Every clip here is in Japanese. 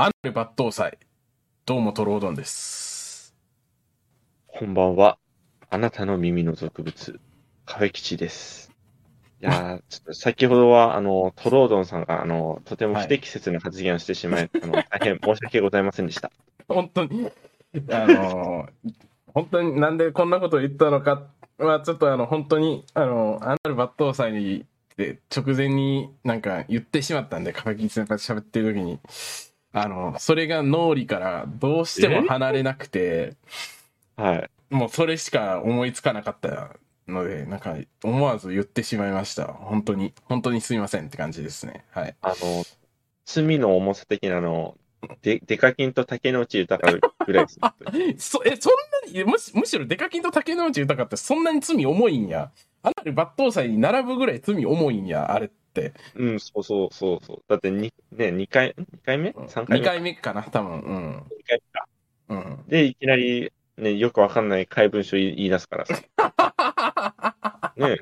アナル抜刀祭。どうもトロードンです。こんばんは。あなたの耳の俗物、カフェ吉です。いやー、ちょっと先ほどは、あの、トロードンさんが、あの、とても不適切な発言をしてしまい、あの、大変申し訳ございませんでした。本当に、あの、本当になんでこんなことを言ったのかは、ちょっとあの、本当に、あの、アナル抜刀祭に、で直前になんか言ってしまったんで、カフェキン先輩と喋ってる時に、あの、それが脳裏からどうしても離れなくて、はい。もうそれしか思いつかなかったので、なんか思わず言ってしまいました。本当に、本当にすいませんって感じですね。はい。あの、罪の重さ的なの、で、デカキンと竹之内豊ぐらいです。そえ、そんなに、むしむしろデカキンと竹之内豊ってそんなに罪重いんや。アナル抜刀祭に並ぶぐらい罪重いんや、あれって。うん、そうそうそうそう。だってに、ね、2回、2回目 ?3 回2目回目かな、多分。うん。二回目か。うん。で、いきなり、ね、よくわかんない怪文書言い出すからさ。ね、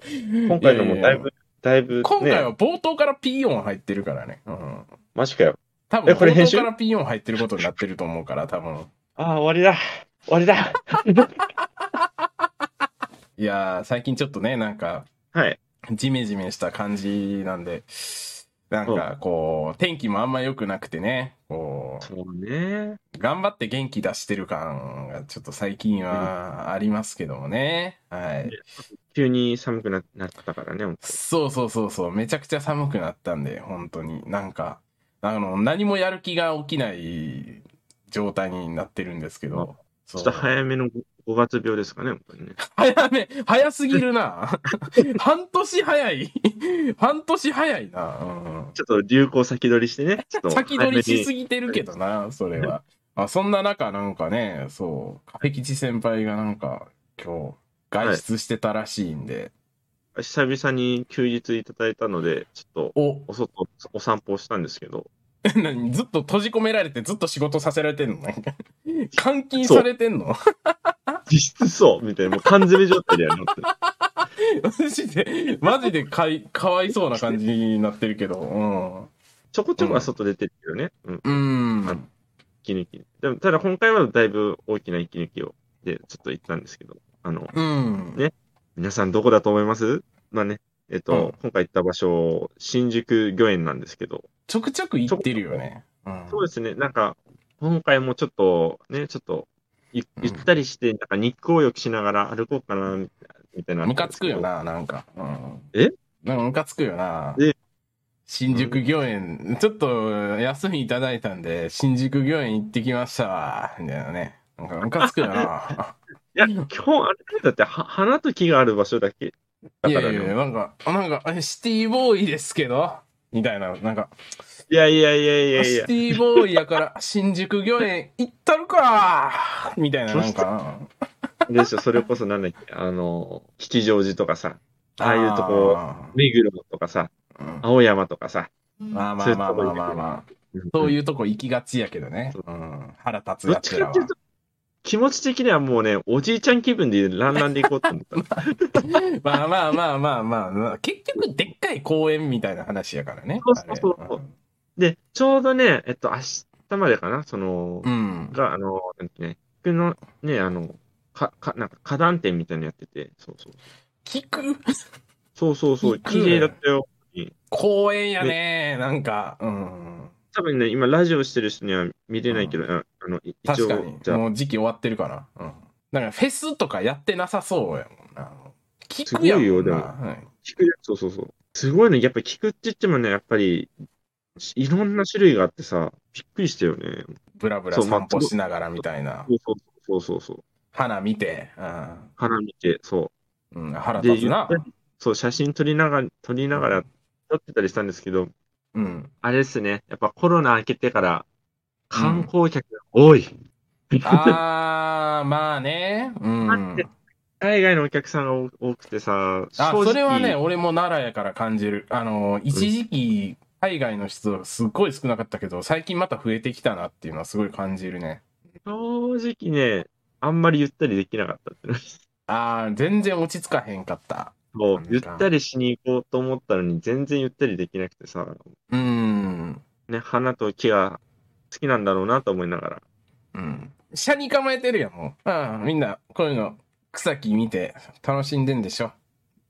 今回のもだいぶ、だいぶ、ね、今回は冒頭から P 音入ってるからね。うん。マジかよ。多分えこれ編集？冒頭から P 音入ってることになってると思うから、多分。ああ、終わりだ。終わりだ。いやー、最近ちょっとね、なんか、はい。ジメジメした感じなんで、なんかこう、天気もあんま良くなくてね、こそうね。う、頑張って元気出してる感がちょっと最近はありますけどもね。はい。急に寒くななったからね、本そうそうそうそう、めちゃくちゃ寒くなったんで、本当になんか、あの、何もやる気が起きない状態になってるんですけど、ちょっと早めの5月病ですかね、本当にね。早め、早すぎるな。半年早い。半年早いな。うんちょっと流行先取りしてね。ちょっと先取りしすぎ。ぎてるけどな、それは。あそんな中、なんかね、そう、カフェ吉先輩がなんか、今日、外出してたらしいんで、久々に休日いただいたので、ちょっとお、お外、お散歩をしたんですけど、何？ずっと閉じ込められてずっと仕事させられてんの？監禁されてんの？実質そうみたいな、もう缶詰状態でやるのって。マジで、マジでかい、かわいそうな感じになってるけど、ちょこちょこは外出てるけどね。うん。うん。うん。息抜き。でも、ただ今回はだいぶ大きな息抜きを、で、ちょっと行ったんですけど、あの、うん。ね皆さんどこだと思います？まあね、えっと、うん今回行った場所、新宿御苑なんですけど、ちょくちょく言ってるよね。うん。そうですね、なんか、今回もちょっと、ね、ちょっと、ゆゆったりして、なんか日光浴しながら歩こうかな、みたいな。ムカつくよ。な、なんか。うん。え？なんかムカつくよなえ？新宿御苑、ちょっと休みいただいたんで、新宿御苑行ってきましたわ、みたいなね。なんかムカつくよな。いや、今日あれだって、は花と木がある場所だけ？だからね。いやいやなんか、なんか、えシティボーイですけど？みたいな、なんか、いやいやいやいやいやシテ。ィボーイやから 新宿御苑行ったるかみたいな、なんか。でしょ、それこそなんだっけ、あの、吉祥寺とかさ、ああいうとこ、あ目黒とかさ、ーうん青山とかさ、まあまあまあまあまあまあ。そういうとこ行きがちやけどね。うん。腹立つどやつらは気持ち的にはもうね、おじいちゃん気分でランランで行こうと思った。まあまあまあまあまあまあ、結局でっかい公園みたいな話やからね。そうそうそうで、ちょうどね、えっと、明日までかな、その、うん。が、あの、なんてね、僕のね、あの、か、か、なんか花壇店みたいなのやってて、そうそう。聞くそうそうそう、綺麗だったよ。公園やね。なんか、うん。多分ね、今ラジオしてる人には見れないけど、ああの、い一応確かに。、じゃあ、もう時期終わってるから。うん。だからフェスとかやってなさそうやもんな。聞すくやんごいよでもなはい聞くやそうそうそう。すごいね、やっぱ聞くって言ってもね、やっぱり、いろんな種類があってさ、びっくりしたよね。ブラブラ散歩しながらみたいなそ。うそうそうそう。花見て。花見て、そう。うん。なそう、写真撮りながら、撮りながら撮ってたりしたんですけど、うん。あれですね、やっぱコロナ明けてから観光客が多い。あー、まあね。うん。海外のお客さんが多多くてさ、あ、それはね、俺も奈良やから感じる。あの、一時期、海外の人すっごい少なかったけど、最近また増えてきたなっていうのはすごい感じるね。正直ね、あんまりゆったりできなかったってあー、全然落ち着かへんかった。もうゆったりしに行こうと思ったのに全然ゆったりできなくてさ、うん。ね、花と木が好きなんだろうなと思いながら。うん。車に構えてるやん、もう。ああ、みんな、こういうの、草木見て楽しんでんでしょ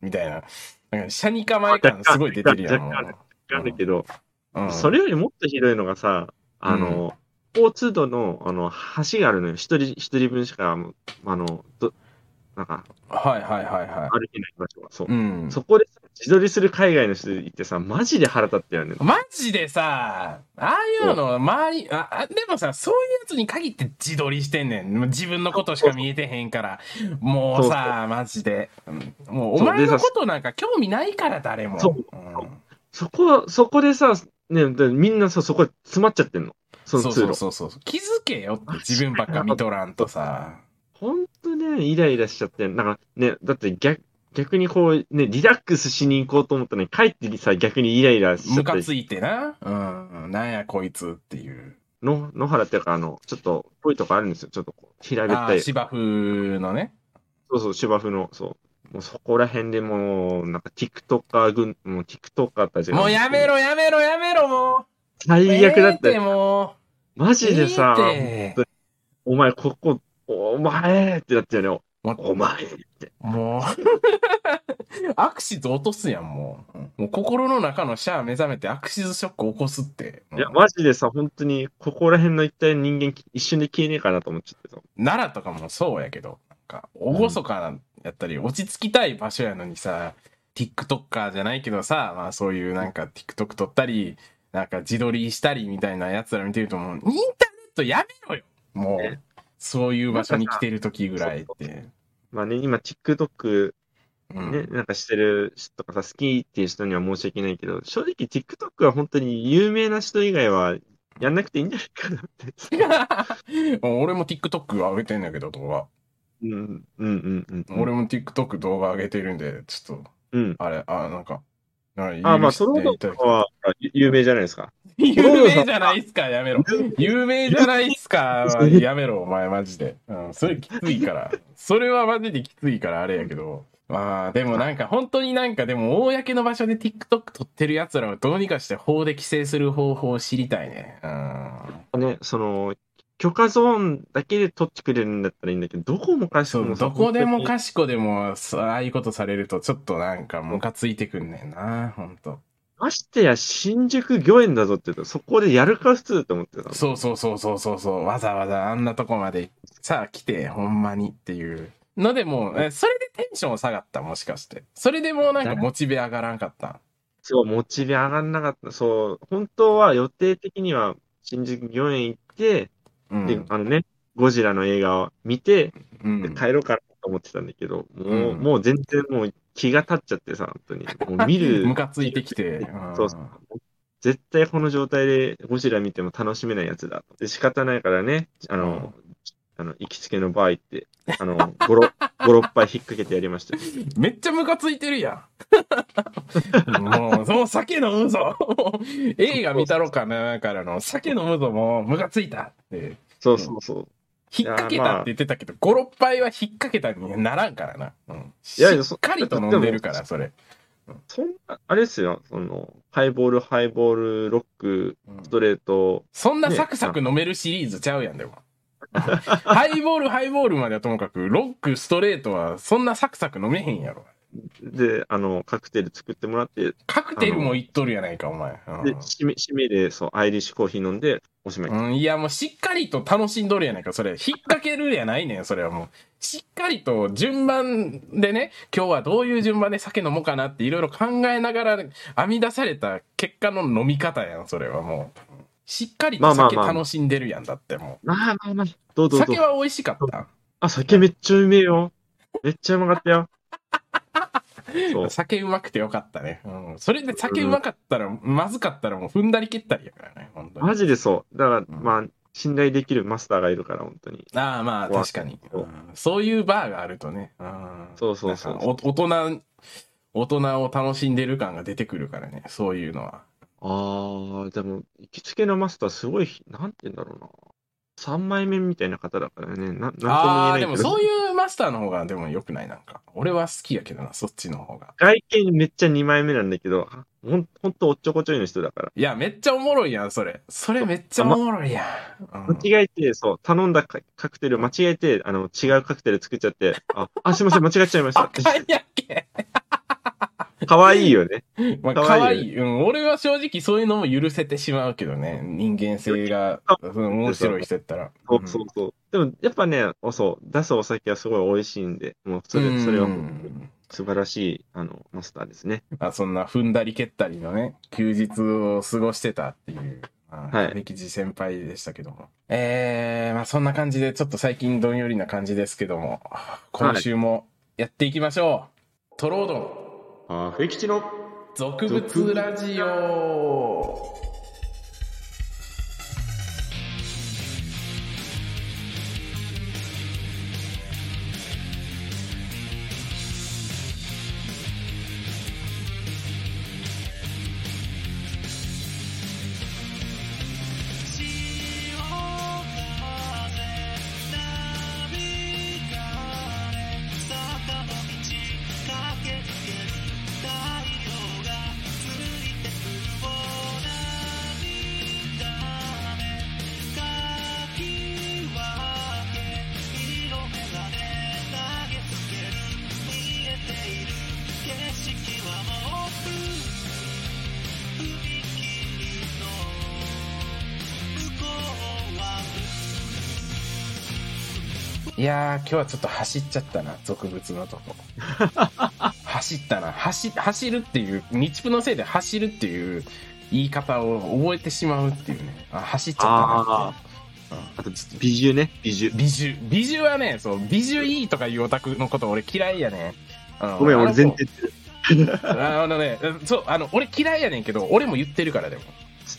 みたいな。なんか、車に構え感すごい出てるやん、も若なんだけど、う。うん、それよりもっとひどいのがさ、あの、交通道の、あの、橋があるのよ。一人、一人分しか、あの、ど、なんか、はいはいはいは歩けない場所が。そうい。。うん。そこでさ自撮りする海外の人いてさ、マジで腹立ってやるねん。マジでさ、ああいうの周り、あ、あでもさ、そういうやつに限って自撮りしてんねん。自分のことしか見えてへんから。もうそうさ、マジで。うんもうお前のことなんか興味ないから、誰も。そうんそこ、そこでさ、ね、でみんなさ、そこで詰まっちゃってんの？そそうの通路。そうそうそう。気づけよって自分ばっか見とらんとさ。ほんとね、イライラしちゃって、なんかね、だって逆、逆にこう、ね、リラックスしに行こうと思ったのに、帰ってさ、逆にイライラしちゃったりムカついてな。うん。なんやこいつっていう。の、野原っていうか、あの、ちょっと、こういうとこあるんですよ。ちょっとこう、平べったい。芝生のね。そうそう、芝生の、そう。もうそこら辺でもう、なんか TikToker 軍、もう TikToker たちが。もうやめろやめろやめろもう。最悪だったよ。もマう。ジでさ、お前、ここ、お前ってなってるよ。お前って。もう、アクシズ落とすやん、もう。もう心の中のシャア目覚めてアクシズショック起こすって。いや、マジでさ、本当に、ここら辺の一体人間、一瞬で消えねえかなと思っちゃってさ。奈良とかもそうやけど、なんか、厳かな、やったり、落ち着きたい場所やのにさ、TikToker じゃないけどさ、まあそういうなんか TikTok 撮ったり、なんか自撮りしたりみたいなやつら見てるともう、インターネットやめろよもうね、そういう場所に来てる時ぐらいって。まあね、今、TikTok うんね、なんかしてる人とかさ、好きっていう人には申し訳ないけど、正直 TikTok は本当に有名な人以外はやんなくていいんじゃないかなって。俺も TikTok 上げてんだけど、動画。うん、うん、うん、うん。俺も TikTok 動画上げてるんで、ちょっと、うん。あれ、あ、なんか、ああ、まあ、そのととかはゆ有名じゃないですか。有名じゃないっすか、やめろ。有名じゃないっすか、やめろ、お前、マジで。うん、それきついから。それはマジできついから、あれやけど。まあ、でもなんか、本当になんか、でも、公の場所で TikTok 撮ってる奴らをどうにかして法で規制する方法を知りたいね。うん。ね、その、許可ゾーンだけで取ってくれるんだったらいいんだけど、どこもかしこもさどこでも本かしこでも、ああいうことされると、ちょっとなんか、ムカついてくんねんな、ほんと。ましてや新宿御苑だぞって言うと、そこでやるか普通と思ってた。そうそうそうそうそうそう、わざわざあんなとこまで、さあ来て、ほんまにっていう。のでもう、えそれでテンション下がった、もしかして。それでもうなんかモチベ上がらんかった。そう、モチベ上がんなかった。そう、本当は予定的には新宿御苑行って、うん。で、あのね、ゴジラの映画を見て、うん、で帰ろうかなと思ってたんだけど、もう、うんもう全然もう気が立っちゃってさ、本当に。もう見るム、カついてきて。うんそうそう。絶対この状態でゴジラ見ても楽しめないやつだ。で、仕方ないからね、あの、あの、行きつけのバー行って、あの、5、6、5、6杯引っ掛けてやりましたよ。めっちゃムカついてるやん。もう、もう酒飲むぞ。映画見たろかなからの、酒飲むぞ、もう、ムカついたって。そうそうそう。引っ掛けたって言ってたけど、5、6杯は引っ掛けたにならんからな。うん、しっかりと飲んでるから、それ。そんな、あれですよ、その、ハイボール、ハイボール、ロック、うんストレート、そんなサクサク飲めるシリーズちゃうやん、でも。ハイボール、ハイボールまではともかく、ロック、ストレートは、そんなサクサク飲めへんやろ。で、あの、カクテル作ってもらって、カクテルもいっとるやないか、お前。で、締め、締めで、そう、アイリッシュコーヒー飲んで、おしまい。うん、いや、もうしっかりと楽しんどるやないか、それ。引っ掛けるやないねん、それはもう。しっかりと順番でね、今日はどういう順番で酒飲もうかなっていろいろ考えながら編み出された結果の飲み方やん、それはもう。しっかりと酒楽しんでるやん、だってもまあまあまあ、どうう。ぞどうぞ。酒は美味しかった。あ、酒めっちゃうめえよ。めっちゃうまかったよ。そう。酒うまくてよかったね。うん。それで酒うまかったら、まずかったらもう踏んだり蹴ったりやからね、本当に。マジでそう。だから、んまあ、信頼できるマスターがいるから、本当に。ああ、まあ、わ確かに、そううんそういうバーがあるとね。うんそうそうそう大人、大人を楽しんでる感が出てくるからね、そういうのは。ああ、でも、行きつけのマスターすごい、なんて言うんだろうな。3枚目みたいな方だからね。ななんとも言えああ、ないけど。でもそういうマスターの方がでも良くないなんか。俺は好きやけどな、そっちの方が。外見めっちゃ2枚目なんだけど、ほんほんとおっちょこちょいの人だから。いや、めっちゃおもろいやん、それ。それめっちゃおもろいやん。うん間違えて、そう、頼んだカカクテル、間違えて、あの、違うカクテル作っちゃって、あ、あ、すいません、間違えちゃいましたあ。かんやっけ。かわいいよね。まあ、かかわわいいいい。うん、俺は正直そういうのも許せてしまうけどね。人間性が、うん面白い人やったら。そうそうそう。でも、やっぱね、おそう、出すお酒はすごい美味しいんで、もう、それ、それはうん素晴らしい、あの、マスターですね。まあ、そんな踏んだり蹴ったりのね、休日を過ごしてたっていう、まあはい歴史先輩でしたけども。えー、まあそんな感じで、ちょっと最近どんよりな感じですけども、今週もやっていきましょう。トロードン、あ、フェキチの、俗物ラジオ。やー、今日はちょっと走っちゃったな、俗物のとこ。走ったな。走、走るっていう、日プのせいで走るっていう言い方を覚えてしまうっていうね。あ、走っちゃったな。あと、美獣ね、美獣。美獣。美獣はね、そう、美獣いいとかいうオタクのこと俺嫌いやね。うんごめん、俺全然 あのね、そう、あの、俺嫌いやねんけど、俺も言ってるからでも。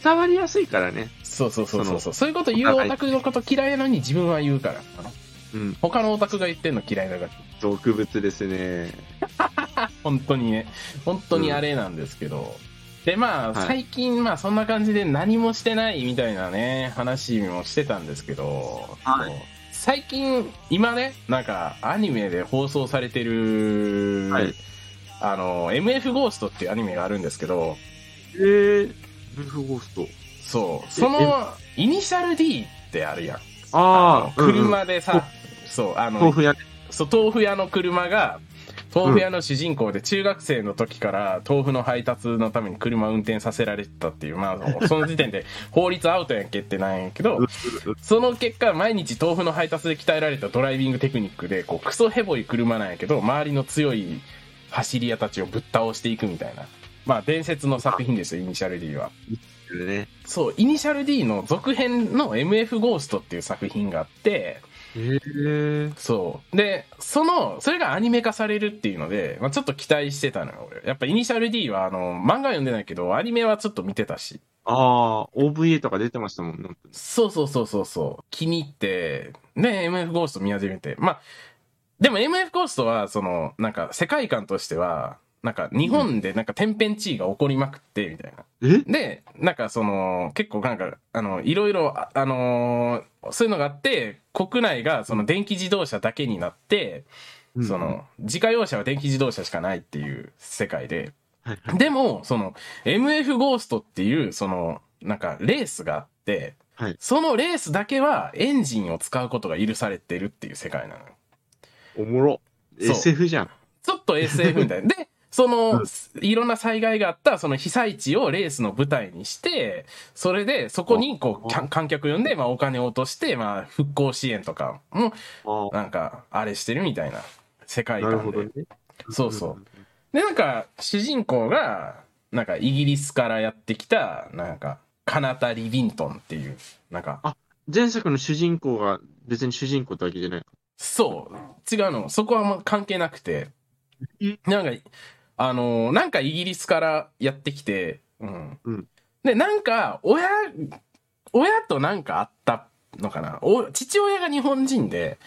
伝わりやすいからね。そうそうそうそうそう。そういうこと言うオタクのこと嫌いなのに自分は言うから。うん、他のオタクが言ってんの嫌いだから。俗物ですね。本当にね、本当にあれなんですけど。で、まあ、はい最近、まあ、そんな感じで何もしてないみたいなね、話もしてたんですけど、はい最近、今ね、なんか、アニメで放送されてる、はいあの、MF ゴーストっていうアニメがあるんですけど、えー、ブルフゴースト。そう、その、イニシャル D ってあるやん。ああ、の車でさ、そう、あの、豆腐屋ね。そう、豆腐屋の車が、豆腐屋の主人公で中学生の時から豆腐の配達のために車を運転させられてたっていう、まあ、その時点で 法律アウトやんけってなんやけど、その結果、毎日豆腐の配達で鍛えられたドライビングテクニックで、こう、クソヘボい車なんやけど、周りの強い走り屋たちをぶっ倒していくみたいな。まあ、伝説の作品ですよ、イニシャル D は。ね。そう、イニシャル D の続編の MF ゴーストっていう作品があって、えー、そう。で、その、それがアニメ化されるっていうので、まあ、ちょっと期待してたのよ、俺。やっぱイニシャル D は、あの、漫画読んでないけど、アニメはちょっと見てたし。ああ、OVA とか出てましたもんね。そうそうそうそうそう。気に入って、ね、MF ゴースト見始めて。まあ、でも MF ゴーストは、その、なんか、世界観としては、なんか、日本でなんか天変地異が起こりまくって、みたいな。え？で、なんかその、結構なんか、あの、いろいろ、ああのーそういうのがあって、国内がその電気自動車だけになって、そ、の、自家用車は電気自動車しかないっていう世界で、でも、その、MF ゴーストっていう、その、なんか、レースがあって、はいそのレースだけはエンジンを使うことが許されてるっていう世界なのよ。おもろ。SF じゃん。ちょっと SF みたいな。で、その、いろんな災害があった、その被災地をレースの舞台にして、それで、そこに、こう、観観客呼んで、まあ、お金を落として、まあ、復興支援とかも、あなんか、あれしてるみたいな世界観で。そうそう。で、なんか、主人公が、なんか、イギリスからやってきた、なんか、カナタ・リビントンっていう、なんか、前作の主人公が別に主人公ってわけじゃない。そう、違うの。そこはもう関係なくて。え、なんか、あのーなんかイギリスからやってきて、うん。うんで、なんか、親、親となんかあったのかな？お父親が日本人で、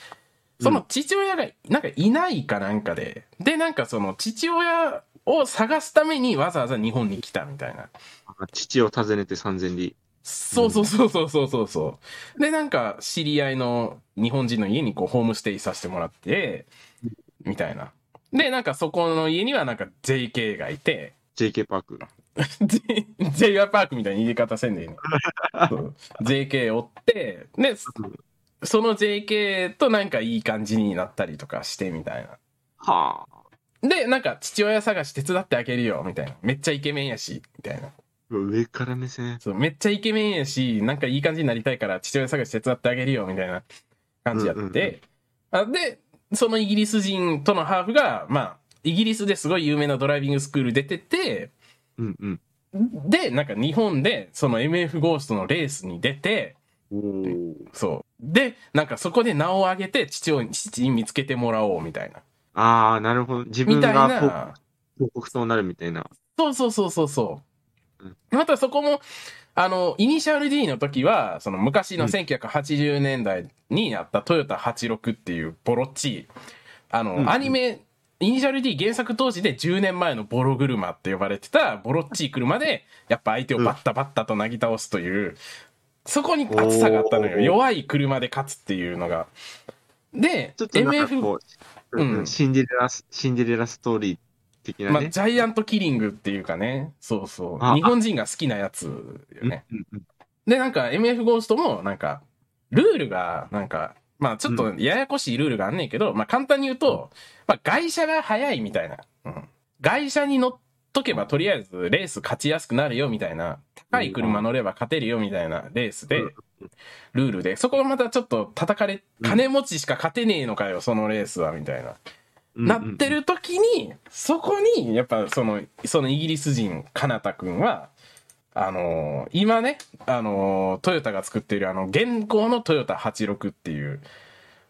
その父親がなんかいないかなんかで、で、なんかその父親を探すためにわざわざ日本に来たみたいな。あ父を訪ねて三千里。そうそうそうそうそうそうそう。で、なんか、知り合いの日本人の家にこう、ホームステイさせてもらって、みたいな。で、なんかそこの家にはなんか JK がいて、JK パーク。J- J ワパークみたいな言い方せんでいいね。そう JK おって、で、その JK となんかいい感じになったりとかしてみたいな。はあ。で、なんか父親探し手伝ってあげるよ、みたいな。めっちゃイケメンやし、みたいな。上から目線。そう、めっちゃイケメンやし、なんかいい感じになりたいから父親探し手伝ってあげるよ、みたいな感じやって。あで、そのイギリス人とのハーフが、まあ、イギリスですごい有名なドライビングスクール出てて、うんうん。で、なんか日本でその MF ゴーストのレースに出て、そう。で、なんかそこで名を挙げて父を、父に見つけてもらおうみたいな。ああ、なるほど。自みたい分がな。広告となるみたいな。そうそうそうそうそううん。またそこも、あの、イニシャル D の時は、その昔のうん。1980年代にやったトヨタ86っていうボロっちい、あの、うんアニメ、イニシャル D 原作当時で10年前のボロ車って呼ばれてたボロっちい車で、やっぱ相手をバッタバッタとなぎ倒すという、そこに熱さがあったのよ。弱い車で勝つっていうのが。で、ちょっとなんか MF こう、うんシンデレラス、シンデレラストーリー的なまあ、ね。ジャイアントキリングっていうかね、そうそう。あ日本人が好きなやつよね。うんうんで、なんか MF ゴーストも、なんか、ルールが、なんか、まあちょっとややこしいルールがあんねんけど、まあ簡単に言うと、まあ外車が速いみたいな。うん。外車に乗っとけばとりあえずレース勝ちやすくなるよみたいな。高い車乗れば勝てるよみたいなレースでうん、ルールで。そこがまたちょっと叩かれ、うん金持ちしか勝てねえのかよ、そのレースは、みたいな。うんなってる時に、そこに、やっぱその、そのイギリス人、かなたくんは、あのー今ね、あのートヨタが作っているあの、現行のトヨタ86っていう、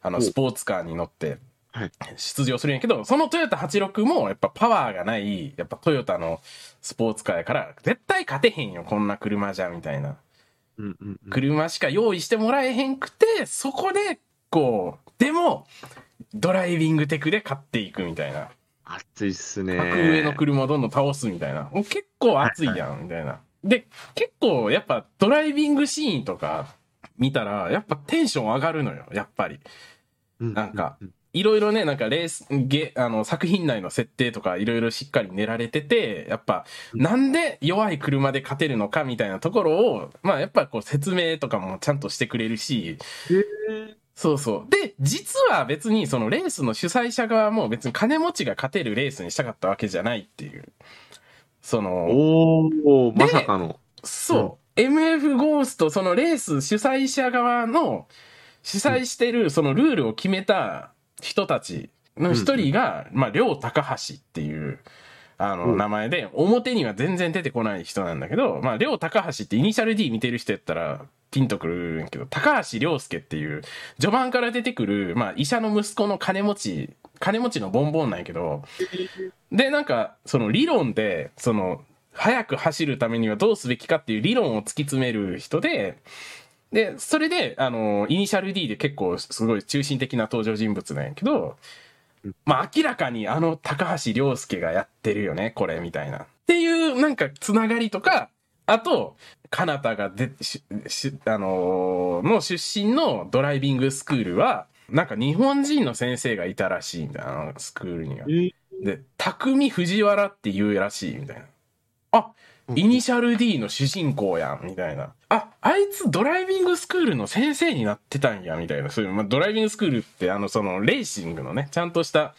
あの、お。スポーツカーに乗ってはい、出場するんやけど、そのトヨタ86も、やっぱパワーがない、やっぱトヨタのスポーツカーやから、絶対勝てへんよ、こんな車じゃ、みたいな。車しか用意してもらえへんくて、そこで、こう、でも、ドライビングテクで勝っていくみたいな。熱いっすね。格上の車をどんどん倒すみたいな。もう結構熱いやん、みたいな。で、結構やっぱドライビングシーンとか見たら、やっぱテンション上がるのよ、やっぱり。うんなんかうんいろいろね、なんかレース、ゲ、あの、作品内の設定とかいろいろしっかり練られてて、やっぱ、なんで弱い車で勝てるのかみたいなところを、まあやっぱこう説明とかもちゃんとしてくれるし、へそうそう。で、実は別にそのレースの主催者側も別に金持ちが勝てるレースにしたかったわけじゃないっていう。そーの、おー、まさかの。そう。MF ゴースト、そのレース主催者側の主催してるそのルールを決めた人たちの一人が、まあ、両高橋っていう、あの、うん名前で、表には全然出てこない人なんだけど、まあ、両高橋ってイニシャル D 見てる人やったら、ピンとくるんやけど、高橋良介っていう、序盤から出てくる、まあ、医者の息子の金持ち、金持ちのボンボンなんやけど、で、なんか、その理論で、その、速く走るためにはどうすべきかっていう理論を突き詰める人で、で、それで、あの、イニシャル D で結構すごい中心的な登場人物なんやけど、まあ明らかにあの高橋良介がやってるよね、これ、みたいな。っていうなんかつながりとか、あと、カナタがで、し、し、あのーの出身のドライビングスクールは、なんか日本人の先生がいたらしいんだ、あのスクールには。で、匠藤原って言うらしい、みたいな。あ、イニシャル D の主人公やん、みたいな。あ、あいつドライビングスクールの先生になってたんや、みたいな。そういう、まあ、ドライビングスクールって、あの、その、レーシングのね、ちゃんとした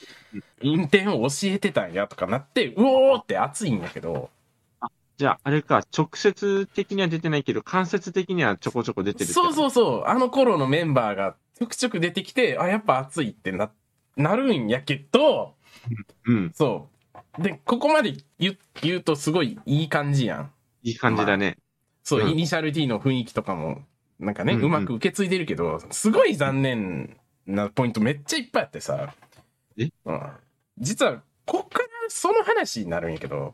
運転を教えてたんや、とかなって、うおーって熱いんやけど、じゃあ、あれか、直接的には出てないけど、間接的にはちょこちょこ出てるそうそうそう、あの頃のメンバーがちょくちょく出てきて、あ、やっぱ熱いってな、なるんやけど、う。うん。そう。で、ここまで言う言うとすごいいい感じやん。いい感じだね。そう、うんイニシャル D の雰囲気とかも、なんかね、ううんうんまく受け継いでるけど、すごい残念なポイントめっちゃいっぱいあってさ。え？うん。実は、こっからその話になるんやけど、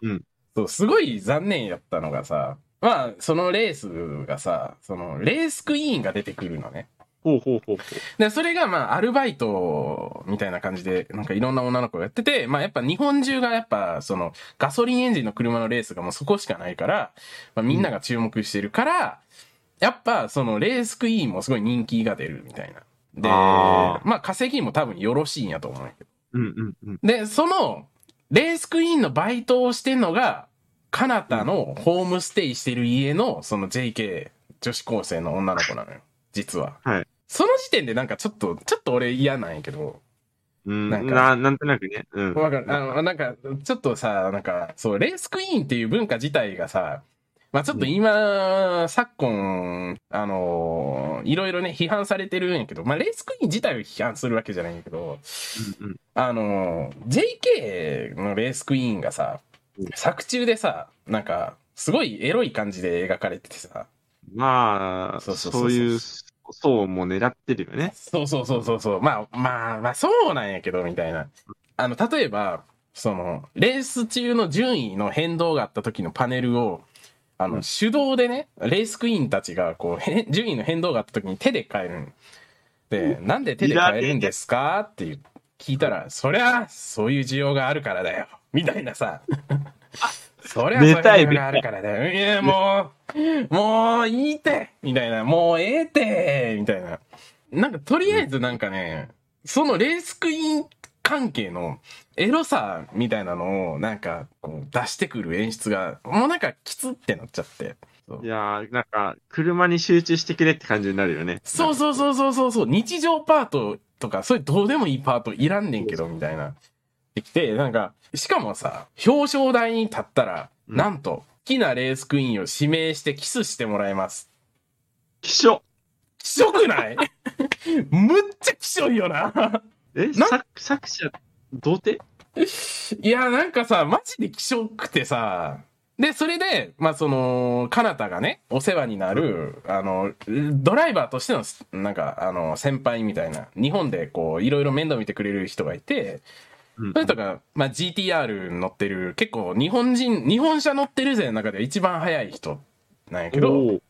うん。そう、すごい残念やったのがさ、まあ、そのレースがさ、その、レースクイーンが出てくるのね。ほうほうほうほで、それがまあ、アルバイトみたいな感じで、なんかいろんな女の子がやってて、まあやっぱ日本中がやっぱ、その、ガソリンエンジンの車のレースがもうそこしかないから、まあみんなが注目してるから、やっぱそのレースクイーンもすごい人気が出るみたいな。で、あまあ稼ぎも多分よろしいんやと思うんやけど。う。うんうんうん。で、その、レースクイーンのバイトをしてんのが、カナタのホームステイしてる家の、その JK 女子高生の女の子なのよ。実は。はい。その時点でなんかちょっと、ちょっと俺嫌なんやけど、うん、なんんななんとなくね。うん。わかる。あの、なんか、ちょっとさ、なんか、そう、レースクイーンっていう文化自体がさ、まあちょっと今、昨今、あのいろいろね、批判されてるんやけど、まあレースクイーン自体を批判するわけじゃないんやけど、うんうんあの JK のレースクイーンがさうん、作中でさ、なんか、すごいエロい感じで描かれててさ、まあ、そうそうそうそういう層も狙ってるよね。そうそうそうそうそう。まあまあまあそうなんやけど、みたいな。あの、例えば、その、レース中の順位の変動があった時のパネルを、あの、うん手動でね、レースクイーンたちが、こう、へ順位の変動があった時に手で変えるんで、なんで手で変えるんですか？っていう聞いたら、そりゃ、そういう需要があるからだよ。みたいなさ。そりゃ、そういう需要があるからだよ。いや、もう、もういいってみたいな。もうええってみたいな。なんか、とりあえずなんかね、そのレースクイーン関係のエロさみたいなのをなんかこう出してくる演出が、もうなんかきつってなっちゃって。いやー、なんか、車に集中してくれって感じになるよね。そうそうそうそうそうそう、日常パートとか、そういうどうでもいいパートいらんねんけど、みたいな。できて、なんか、しかもさ、表彰台に立ったら、うんなんと、好きなレースクイーンを指名してキスしてもらいます。希少きしょくない？むっちゃきしょいよな。えな作作者、童貞？いや、なんかさ、マジで気色くてさ、で、それで、まあ、その、カナタがね、お世話になる、あの、ドライバーとしての、なんか、あの、先輩みたいな、日本でこう、いろいろ面倒見てくれる人がいて、うん。それとか、まあ、GTR 乗ってる、結構日本人、日本車乗ってる勢の中では一番速い人なんやけど、おー。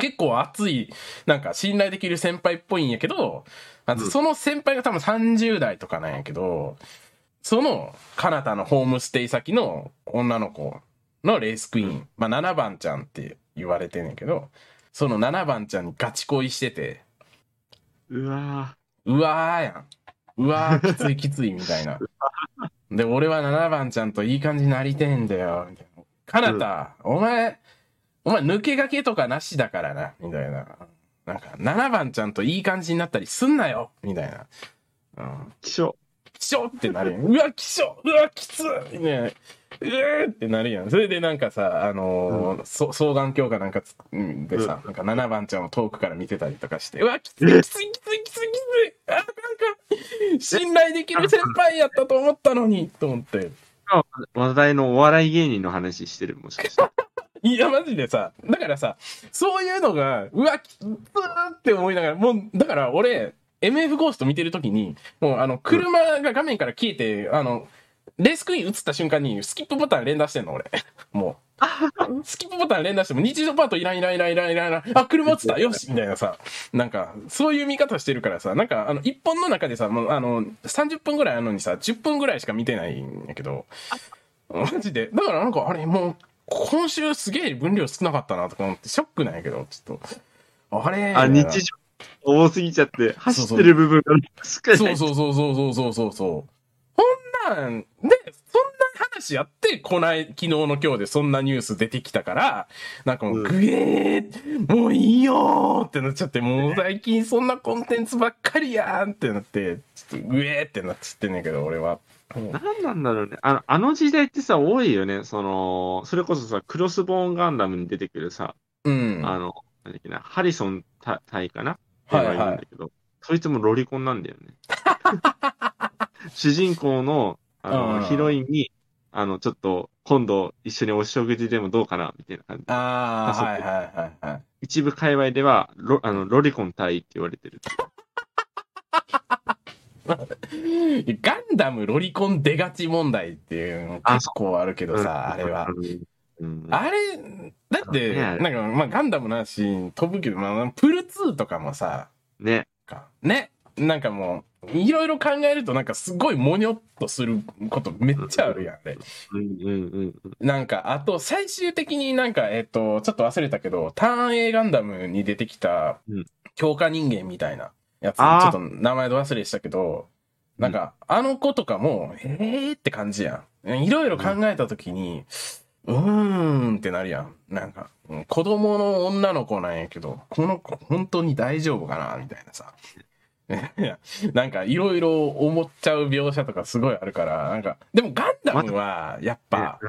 結構熱い、なんか信頼できる先輩っぽいんやけど、あとうんその先輩が多分30代とかなんやけど、その、カナタのホームステイ先の女の子のレースクイーン、まあ7番ちゃんって言われてんねんけど、その7番ちゃんにガチ恋してて、うわうわーやん。うわー、きついきついみたいな。で、俺は7番ちゃんといい感じになりてえんだよ。みたいなカナタ、お前、お前抜け駆けとかなしだからな。みたいな。なんか、7番ちゃんといい感じになったりすんなよ。みたいな。うん。ー、希少。気象ってなるやん。うわ、気象うわ、きついねうーってなるやん。それでなんかさ、あのーそ双眼鏡かなんかつうんでさ、なんか7番ちゃんを遠くから見てたりとかして、うわ、きつい、きつい、きつい、きつい、きつい。あ、なんか、信頼できる先輩やったと思ったのに、と思って。話題のお笑い芸人の話してる、もしかして。いや、マジでさ、だからさ、そういうのが、うわ、きつーって思いながら、もう、だから俺、MF ゴースト見てるときに、もうあの、車が画面から消えて、あの、レースクイーン映った瞬間に、スキップボタン連打してんの、俺。もう。スキップボタン連打しても、日常パートいらんいらんいらんいらんいらん。あ、車映ったよしみたいなさ。なんか、そういう見方してるからさ、なんか、あの、一本の中でさ、もう、あの、30分ぐらいあるのにさ、10分ぐらいしか見てないんやけど、マジで。だからなんか、あれ、もう、今週すげえ分量少なかったなとか思って、ショックなんやけど、ちょっと。あれあ、日常多すぎちゃって、走ってる部分がしかりそうそうそうそうそうそうそう。ほんなん、で、そんな話やって、こない、昨日の今日でそんなニュース出てきたから、なんかもう、ぐえー、もういいよーってなっちゃって、もう最近そんなコンテンツばっかりやんってなって、ちょっとぐえーってなっちゃってんねんけど、俺は。何なんだろうね。あの、あの時代ってさ、多いよね。その、それこそさ、クロスボーンガンダムに出てくるさ、うん。あの、なんだっけな、ハリソンた隊かな？はいはいいるんだけど、そいつもロリコンなんだよね。主人公の、あの、うんヒロインに、あの、ちょっと、今度一緒にお食事でもどうかな、みたいな感じ。ああ、はいはいはいはい。一部界隈では、ロあのロリコン隊って言われてる。ガンダムロリコン出がち問題っていうの結構あるけどさ、あれは。うん。あれ、だって、ねなんか、まあ、ガンダムの話飛ぶけど、まあ、プル2とかもさ、ね。か。ね。なんかもう、いろいろ考えるとなんかすごいもにょっとすることめっちゃあるやんね。なんか、あと最終的になんか、えっ、と、ちょっと忘れたけど、ターン A ガンダムに出てきたうん強化人間みたいなやつ、ちょっと名前ど忘れしたけど、なんか、あの子とかも、えーって感じやん。いろいろ考えたときに、うーんってなるやん。なんか、うん子供の女の子なんやけど、この子本当に大丈夫かな？みたいなさ。なんか、いろいろ思っちゃう描写とかすごいあるから、なんか、でもガンダムは、やっぱ、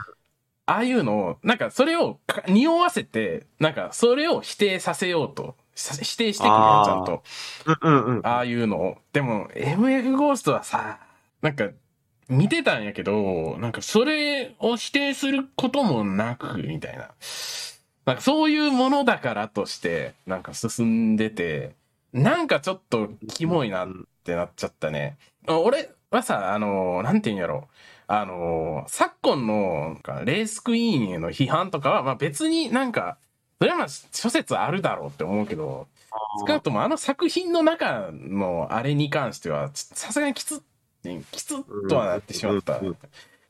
ああいうのを、なんかそれをか匂わせて、なんかそれを否定させようと、さ否定してくるよ、ちゃんと。うんうんうん。ああいうのを。でも、MF ゴーストはさ、なんか、見てたんやけど、なんかそれを否定することもなく、みたいな。なんかそういうものだからとして、なんか進んでて、なんかちょっとキモいなってなっちゃったね。俺はさ、あの、なんて言うんやろ。あの、昨今のなんかレースクイーンへの批判とかは、まあ別になんか、それはまあ諸説あるだろうって思うけど、少なくともあの作品の中のあれに関しては、ちさすがにきつ、きつっとはなってしまった。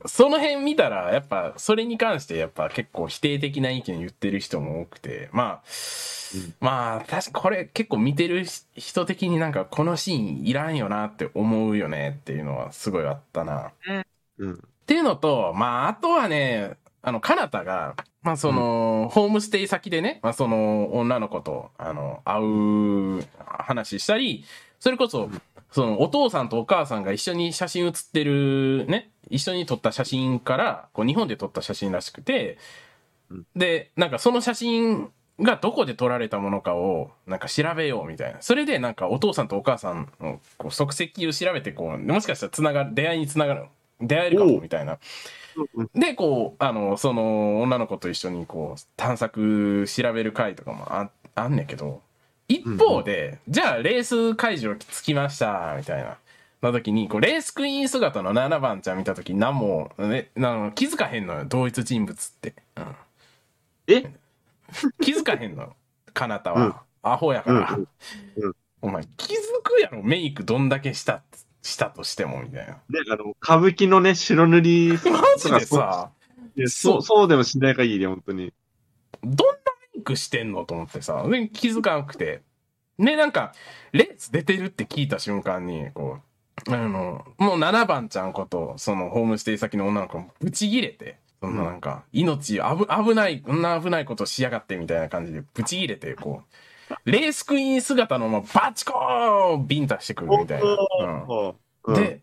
その辺見たら、やっぱ、それに関してやっぱ結構否定的な意見言ってる人も多くて、まあ、うんまあ、確かこれ結構見てる人的になんかこのシーンいらんよなって思うよねっていうのはすごいあったな。うん。っていうのと、まあ、あとはね、あの、かなたが、まあ、その、ホームステイ先でね、まあ、その、女の子と、あの、会う話したり、それこそ、その、お父さんとお母さんが一緒に写真写ってる、ね、一緒に撮った写真から、こう、日本で撮った写真らしくてうん、で、なんかその写真がどこで撮られたものかを、なんか調べようみたいな。それで、なんかお父さんとお母さんの、こう、足跡を調べて、こう、もしかしたらつながる、出会いにつながる、出会えるかも、みたいな。うんで、こう、あの、その女の子と一緒にこう、探索調べる会とかもああんねんけど、一方で、じゃあレース会場着きました、みたいな。の時に、こう、レースクイーン姿の7番ちゃん見た時何も、ね、あの気づかへんのよ、同一人物って。うん。え？気づかへんの。かなたは。アホやから。うんうんお前、気づくやろ、メイクどんだけした、したとしても、みたいな。で、あの、歌舞伎のね、白塗りマジでさ、そうそう、でもしない限り、本当に。どんなメイクしてんのと思ってさ、で気づかなくて。ね、なんか、レース出てるって聞いた瞬間に、こう、あの、もう7番ちゃんこと、そのホームステイ先の女の子もブチギレて、そんななんか、命危、危ない、こんな危ないことしやがってみたいな感じでブチギレて、こう、レースクイーン姿のままバチコーンビンタしてくるみたいな。おうん、で、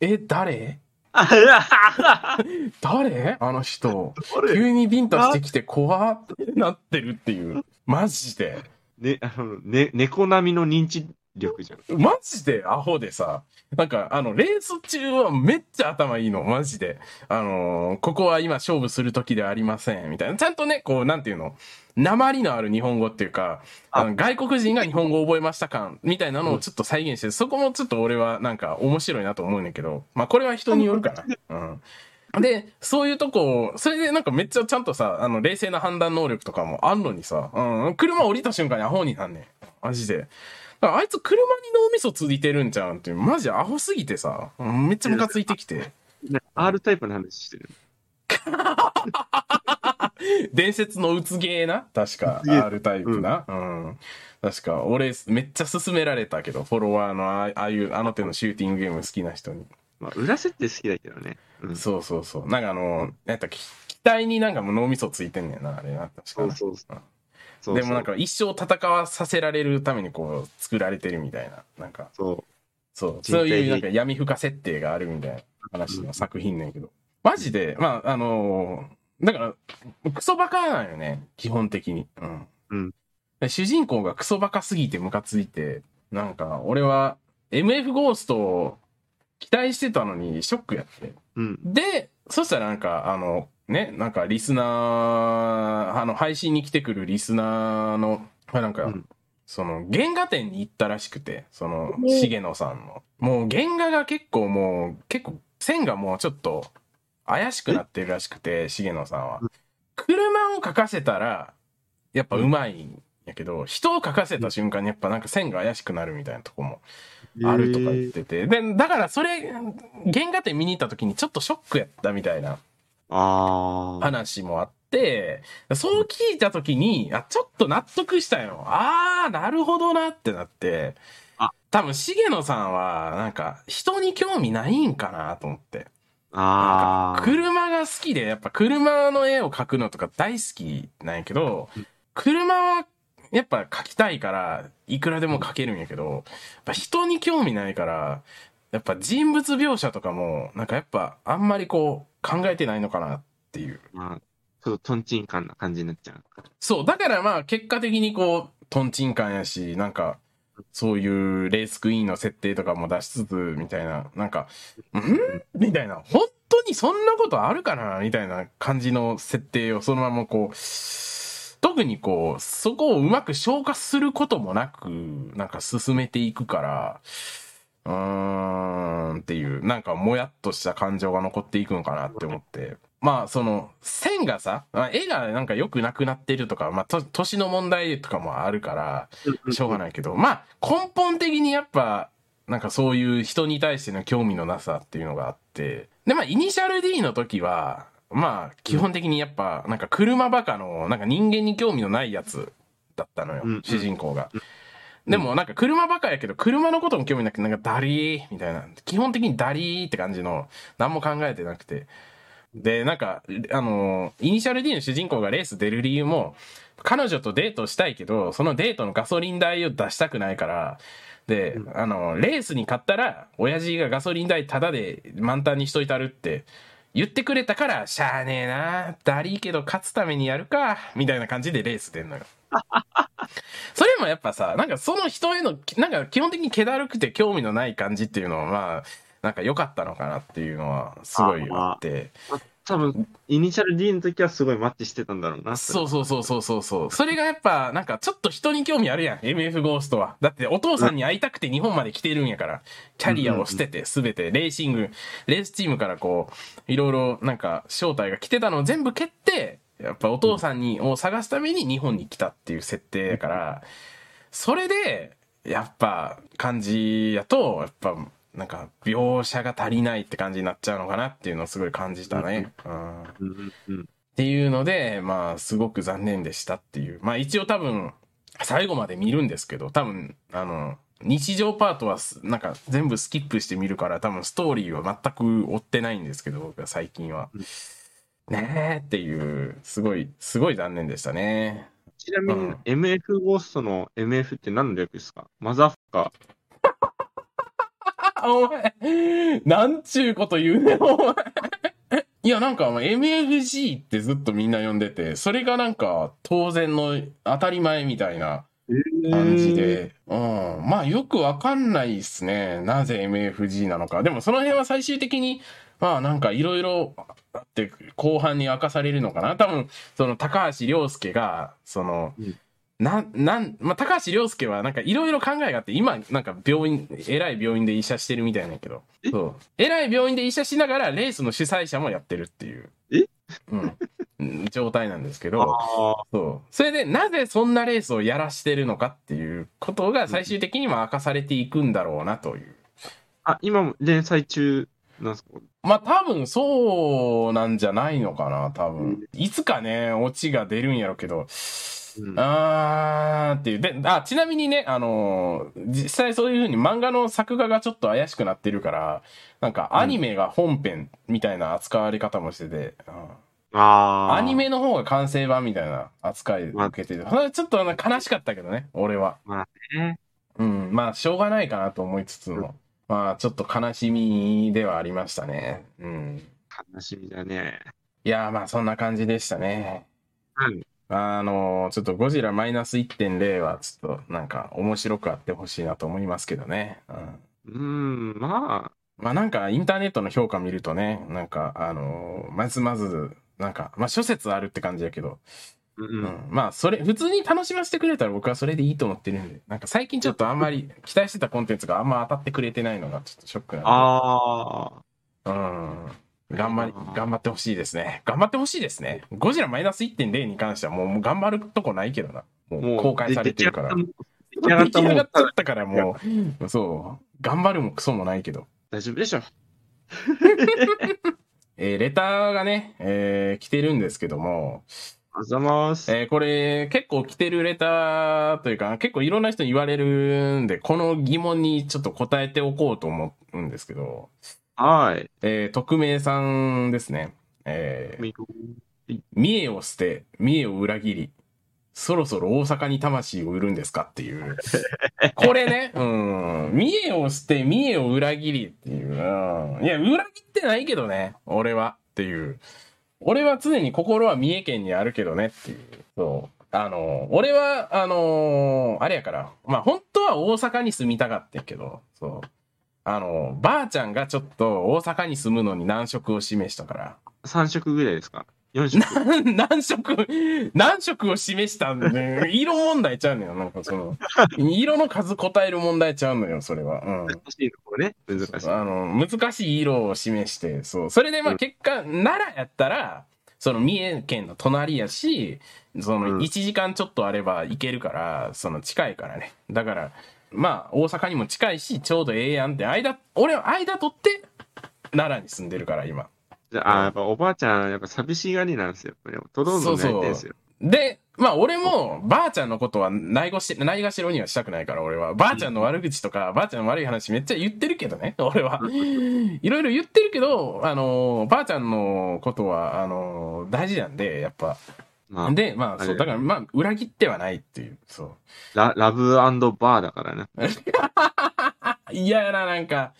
え、誰？あ 誰？あの人。れ急にビンタしてきて怖ってなってるっていう。マジで。ね、あの、ね、猫並みの認知力じゃん。マジで？アホでさ。なんか、あの、レース中はめっちゃ頭いいの。マジで。あのーここは今勝負する時ではありません。みたいな。ちゃんとね、こう、なんていうの？鉛のある日本語っていうか、あの外国人が日本語を覚えました感みたいなのをちょっと再現して、そこもちょっと俺はなんか面白いなと思うんだけど、まあこれは人によるから。うん。で、そういうとこ、それでなんかめっちゃちゃんとさ、あの、冷静な判断能力とかもあんのにさ、うん、車降りた瞬間にアホになんねん。マジで。あいつ車に脳みそついてるんちゃうんってマジアホすぎてさ、うんめっちゃムカついてきて。ね R タイプの話してる。伝説のうつゲーな？確か、R タイプな？うん。確か、俺、めっちゃ勧められたけど、フォロワーのああいう、あの手のシューティングゲーム好きな人に。まあ、裏設定好きだけどね。うん。そうそうそう。なんかあの、なんやった機体になんかもう脳みそついてんねんな、あれな。確かなそうそうそうでもなんか一生戦わさせられるためにこう作られてるみたいな。なんか、そそう。人体そういうなんか闇深設定があるみたいな話の作品ねんけど。マジで、まあ、あのーだから、クソバカなんよね。基本的に。うん。うんで主人公がクソバカすぎてムカついて、なんか、俺は MF ゴーストを期待してたのにショックやって。う。うん。で、そしたらなんか、あの、ね、なんかリスナー、あの、配信に来てくるリスナーの、あなんか、うんその、原画展に行ったらしくて、その、ね重野さんの。もう原画が結構もう、結構、線がもうちょっと、怪しくなってるらしくて、重野さんは。車を描かせたら、やっぱ上手いやけど、人を描かせた瞬間にやっぱなんか線が怪しくなるみたいなとこもあるとか言ってて。で、だからそれ、原画展見に行った時にちょっとショックやったみたいな。話もあって、そう聞いた時に、あ、ちょっと納得したよ。あー、なるほどなってなってあ、多分、重野さんは、なんか、人に興味ないんかなと思って。ああ。車が好きで、やっぱ車の絵を描くのとか大好きなんやけど、車はやっぱ描きたいから、いくらでも描けるんやけど、やっぱ人に興味ないから、やっぱ人物描写とかも、なんかやっぱあんまりこう考えてないのかなっていう。まあ、ちょっとトンチンカンな感じになっちゃう。そう、だからまあ結果的にこう、トンチンカンやし、なんか、そういうレースクイーンの設定とかも出しつつ、みたいな、なんか、ん？みたいな、本当にそんなことあるかなみたいな感じの設定をそのままこう、特にこう、そこをうまく消化することもなく、なんか進めていくから、うーんっていう、なんかもやっとした感情が残っていくのかなって思って。まあ、その、線がさ、まあ絵がなんか良くなくなってるとか、まあ、と年の問題とかもあるから、しょうがないけど、まあ、根本的にやっぱ、なんかそういう人に対しての興味のなさっていうのがあって、で、まあ、イニシャル D の時は、まあ、基本的にやっぱ、なんか車バカの、なんか人間に興味のないやつだったのよ、うん主人公が。でもなんか車バカやけど、車のことも興味なくて、なんかダリーみたいな。基本的にダリーって感じの、何も考えてなくて。で、なんか、あの、イニシャル D の主人公がレース出る理由も、彼女とデートしたいけど、そのデートのガソリン代を出したくないから、で、あの、レースに勝ったら、親父がガソリン代タダで満タンにしといたるって言ってくれたから、しゃあねえな、ダリーけど勝つためにやるか、みたいな感じでレース出んのよ。それもやっぱさ、なんかその人への、なんか基本的に気だるくて興味のない感じっていうのは、まあ、なんか良かったのかなっていうのは、すごいあって。多分、イニシャル D の時はすごいマッチしてたんだろうな。そうそうそうそうそうそう。それがやっぱ、なんかちょっと人に興味あるやん。MF ゴーストは。だってお父さんに会いたくて日本まで来てるんやから。キャリアを捨てて、すべて、レーシング、レースチームからこう、いろいろなんか招待が来てたのを全部蹴って、やっぱお父さんに、を探すために日本に来たっていう設定やから、それで、やっぱ感じやと、やっぱ、なんか描写が足りないって感じになっちゃうのかなっていうのをすごい感じたね。うんっていうので、まあ、すごく残念でしたっていう。まあ、一応多分、最後まで見るんですけど、多分、あの、日常パートはす、なんか全部スキップして見るから、多分ストーリーは全く追ってないんですけど、僕は最近はうん。ねえっていう、すごい、すごい残念でしたね。ちなみにうん、MF ゴーストの MF って何の略ですか？マザーフッカあ、お前、なんちゅうこと言うね、お前。いや、なんか、MFG ってずっとみんな呼んでて、それがなんか、当然の当たり前みたいなー。感じで、うん。まあよくわかんないっすね。なぜ MFG なのか。でもその辺は最終的に、まあなんかいろいろあって後半に明かされるのかな。多分、その高橋良介が、その、うんなん、なん、まあ高橋良介はなんかいろいろ考えがあって、今なんか病院、偉い病院で医者してるみたいなんやけど、え？そう。偉い病院で医者しながらレースの主催者もやってるっていう。え？うん。状態なんですけど、あそう。それで、なぜそんなレースをやらしてるのかっていうことが最終的には明かされていくんだろうなという。あ、今も連載中なんですか？まあ多分そうなんじゃないのかな、多分。いつかね、オチが出るんやろうけど、うんあーっていう。で、あ、ちなみにね、あのー実際そういう風に漫画の作画がちょっと怪しくなってるから、なんかアニメが本編みたいな扱われ方もしてて、うんああ。アニメの方が完成版みたいな扱い受けてて、それちょっと悲しかったけどね、俺は。ね。うん、まあ、しょうがないかなと思いつつも、まあ、ちょっと悲しみではありましたね。うん。悲しみだね。いやー、まあ、そんな感じでしたね。うん。あのーちょっとゴジラマイナス1.0は、ちょっとなんか面白くあってほしいなと思いますけどね。うん。うん、まあ、まあ、なんか、インターネットの評価見るとね、なんか、あのーまずまず、なんか、まあ、諸説あるって感じやけど、ううんん、まあ、それ、普通に楽しませてくれたら僕はそれでいいと思ってるんで、なんか最近ちょっとあんまり期待してたコンテンツがあんま当たってくれてないのがちょっとショックなんで。ああ。うん。頑張り、頑張ってほしいですね。頑張ってほしいですね。ゴジラマイナス1.0に関してはもうもう頑張るとこないけどな。もう公開されてるから。出来上がっちゃったからもう、そう、頑張るもクソもないけど。大丈夫でしょ。えーレターがね、えー来てるんですけども、あざます。えーこれ結構来てるレターというか、結構いろんな人に言われるんで、この疑問にちょっと答えておこうと思うんですけど、はい。えー匿名さんですね。えー三重を捨て、三重を裏切り、そろそろ大阪に魂を売るんですかっていう。これね、うん。三重を捨て、三重を裏切りっていう。うん。いや、裏切ってないけどね、俺はっていう。俺は常に心は三重県にあるけどねっていう。そう。あの、俺は、あのあれやから、まあ本当は大阪に住みたかったけど、そう。あの、ばあちゃんがちょっと大阪に住むのに難色を示したから。3色ぐらいですか？?4 色。何色、何色を示したんで、ね、色問題ちゃうのよ。なんかその、色の数答える問題ちゃうのよ、それは。うん。難しいところね。難しい。あの、難しい色を示して、そう。それでまうんあ結果、奈良やったら、その三重県の隣やし、そうんの1時間ちょっとあれば行けるから、その近いからね。だから、まあ大阪にも近いし、ちょうどええやんって、間、俺は間取って、奈良に住んでるから、今。じゃあ、あやっぱおばあちゃん、やっぱ寂しがりなんですよ。やっぱりトロード泣いてるんですよ。で、まあ俺も、ばあちゃんのことはないごし、ないがしろにはしたくないから、俺は。ばあちゃんの悪口とか、ばあちゃんの悪い話めっちゃ言ってるけどね、俺は。いろいろ言ってるけど、あの、ばあちゃんのことは、あの、大事なんで、やっぱ。まあ、で、まあ、そう、だから、まあ、裏切ってはないっていう、そう。ララブバーだからね。嫌やな、なんか。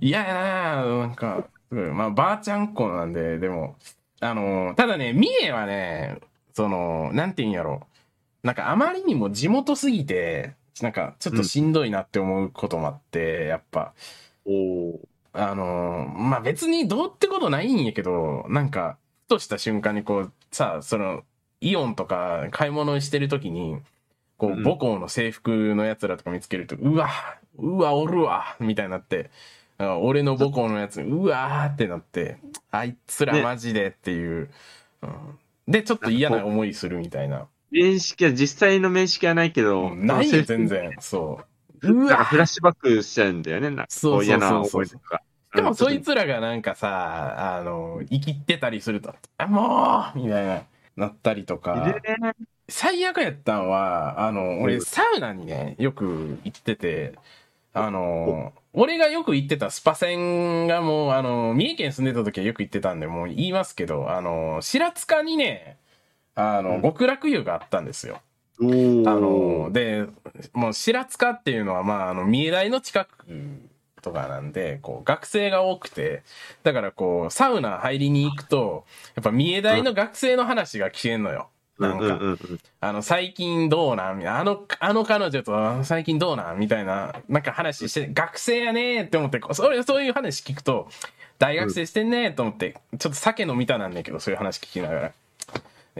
嫌やな、なんか。うんまあ、ばあちゃんっ子なんで、でも、あの、ただね、三重はね、その、なんて言うんやろ。なんかあまりにも地元すぎて、なんかちょっとしんどいなって思うこともあって、やっぱ、おお。あのまあ別にどうってことないんやけど、なんか、ふとした瞬間にこう、さ、その、イオンとか買い物してるときに、こう、うん母校の制服のやつらとか見つけると、うわ、うわ、おるわ、みたいになって、あ俺の母校のやつ、うわーってなって、あいつらマジでっていう、うん、で、ちょっと嫌な思いするみたいな。面識は、実際の面識はないけど、うんないよ、全然。そう。うわフラッシュバックしちゃうんだよね。なんかそう嫌な思いとか。でもそいつ。つらがなんかさ、あの、生きってたりすると、あ、もうみたいな、なったりといか。最悪やったんは、あの、うん俺サウナにね、よく行ってて、あの、俺がよく行ってたスパ船がもう、あの、三重県住んでた時はよく行ってたんで、もう言いますけど、あの、白塚にね、あの、うん極楽湯があったんですよ。あの、で、もう白塚っていうのは、まあ、あの、三重大の近くとかなんで、こう、学生が多くて、だからこう、サウナ入りに行くと、やっぱ三重大の学生の話が聞けんのよ。なんか、うんうんうん。うんあの、最近どうなん？みたいな、あの、あの彼女と最近どうなん？みたいな、なんか話して、学生やねーって思って、それ、そういう話聞くと、大学生してんねーと思って、ちょっと酒飲みたなんだけど、そういう話聞きながら。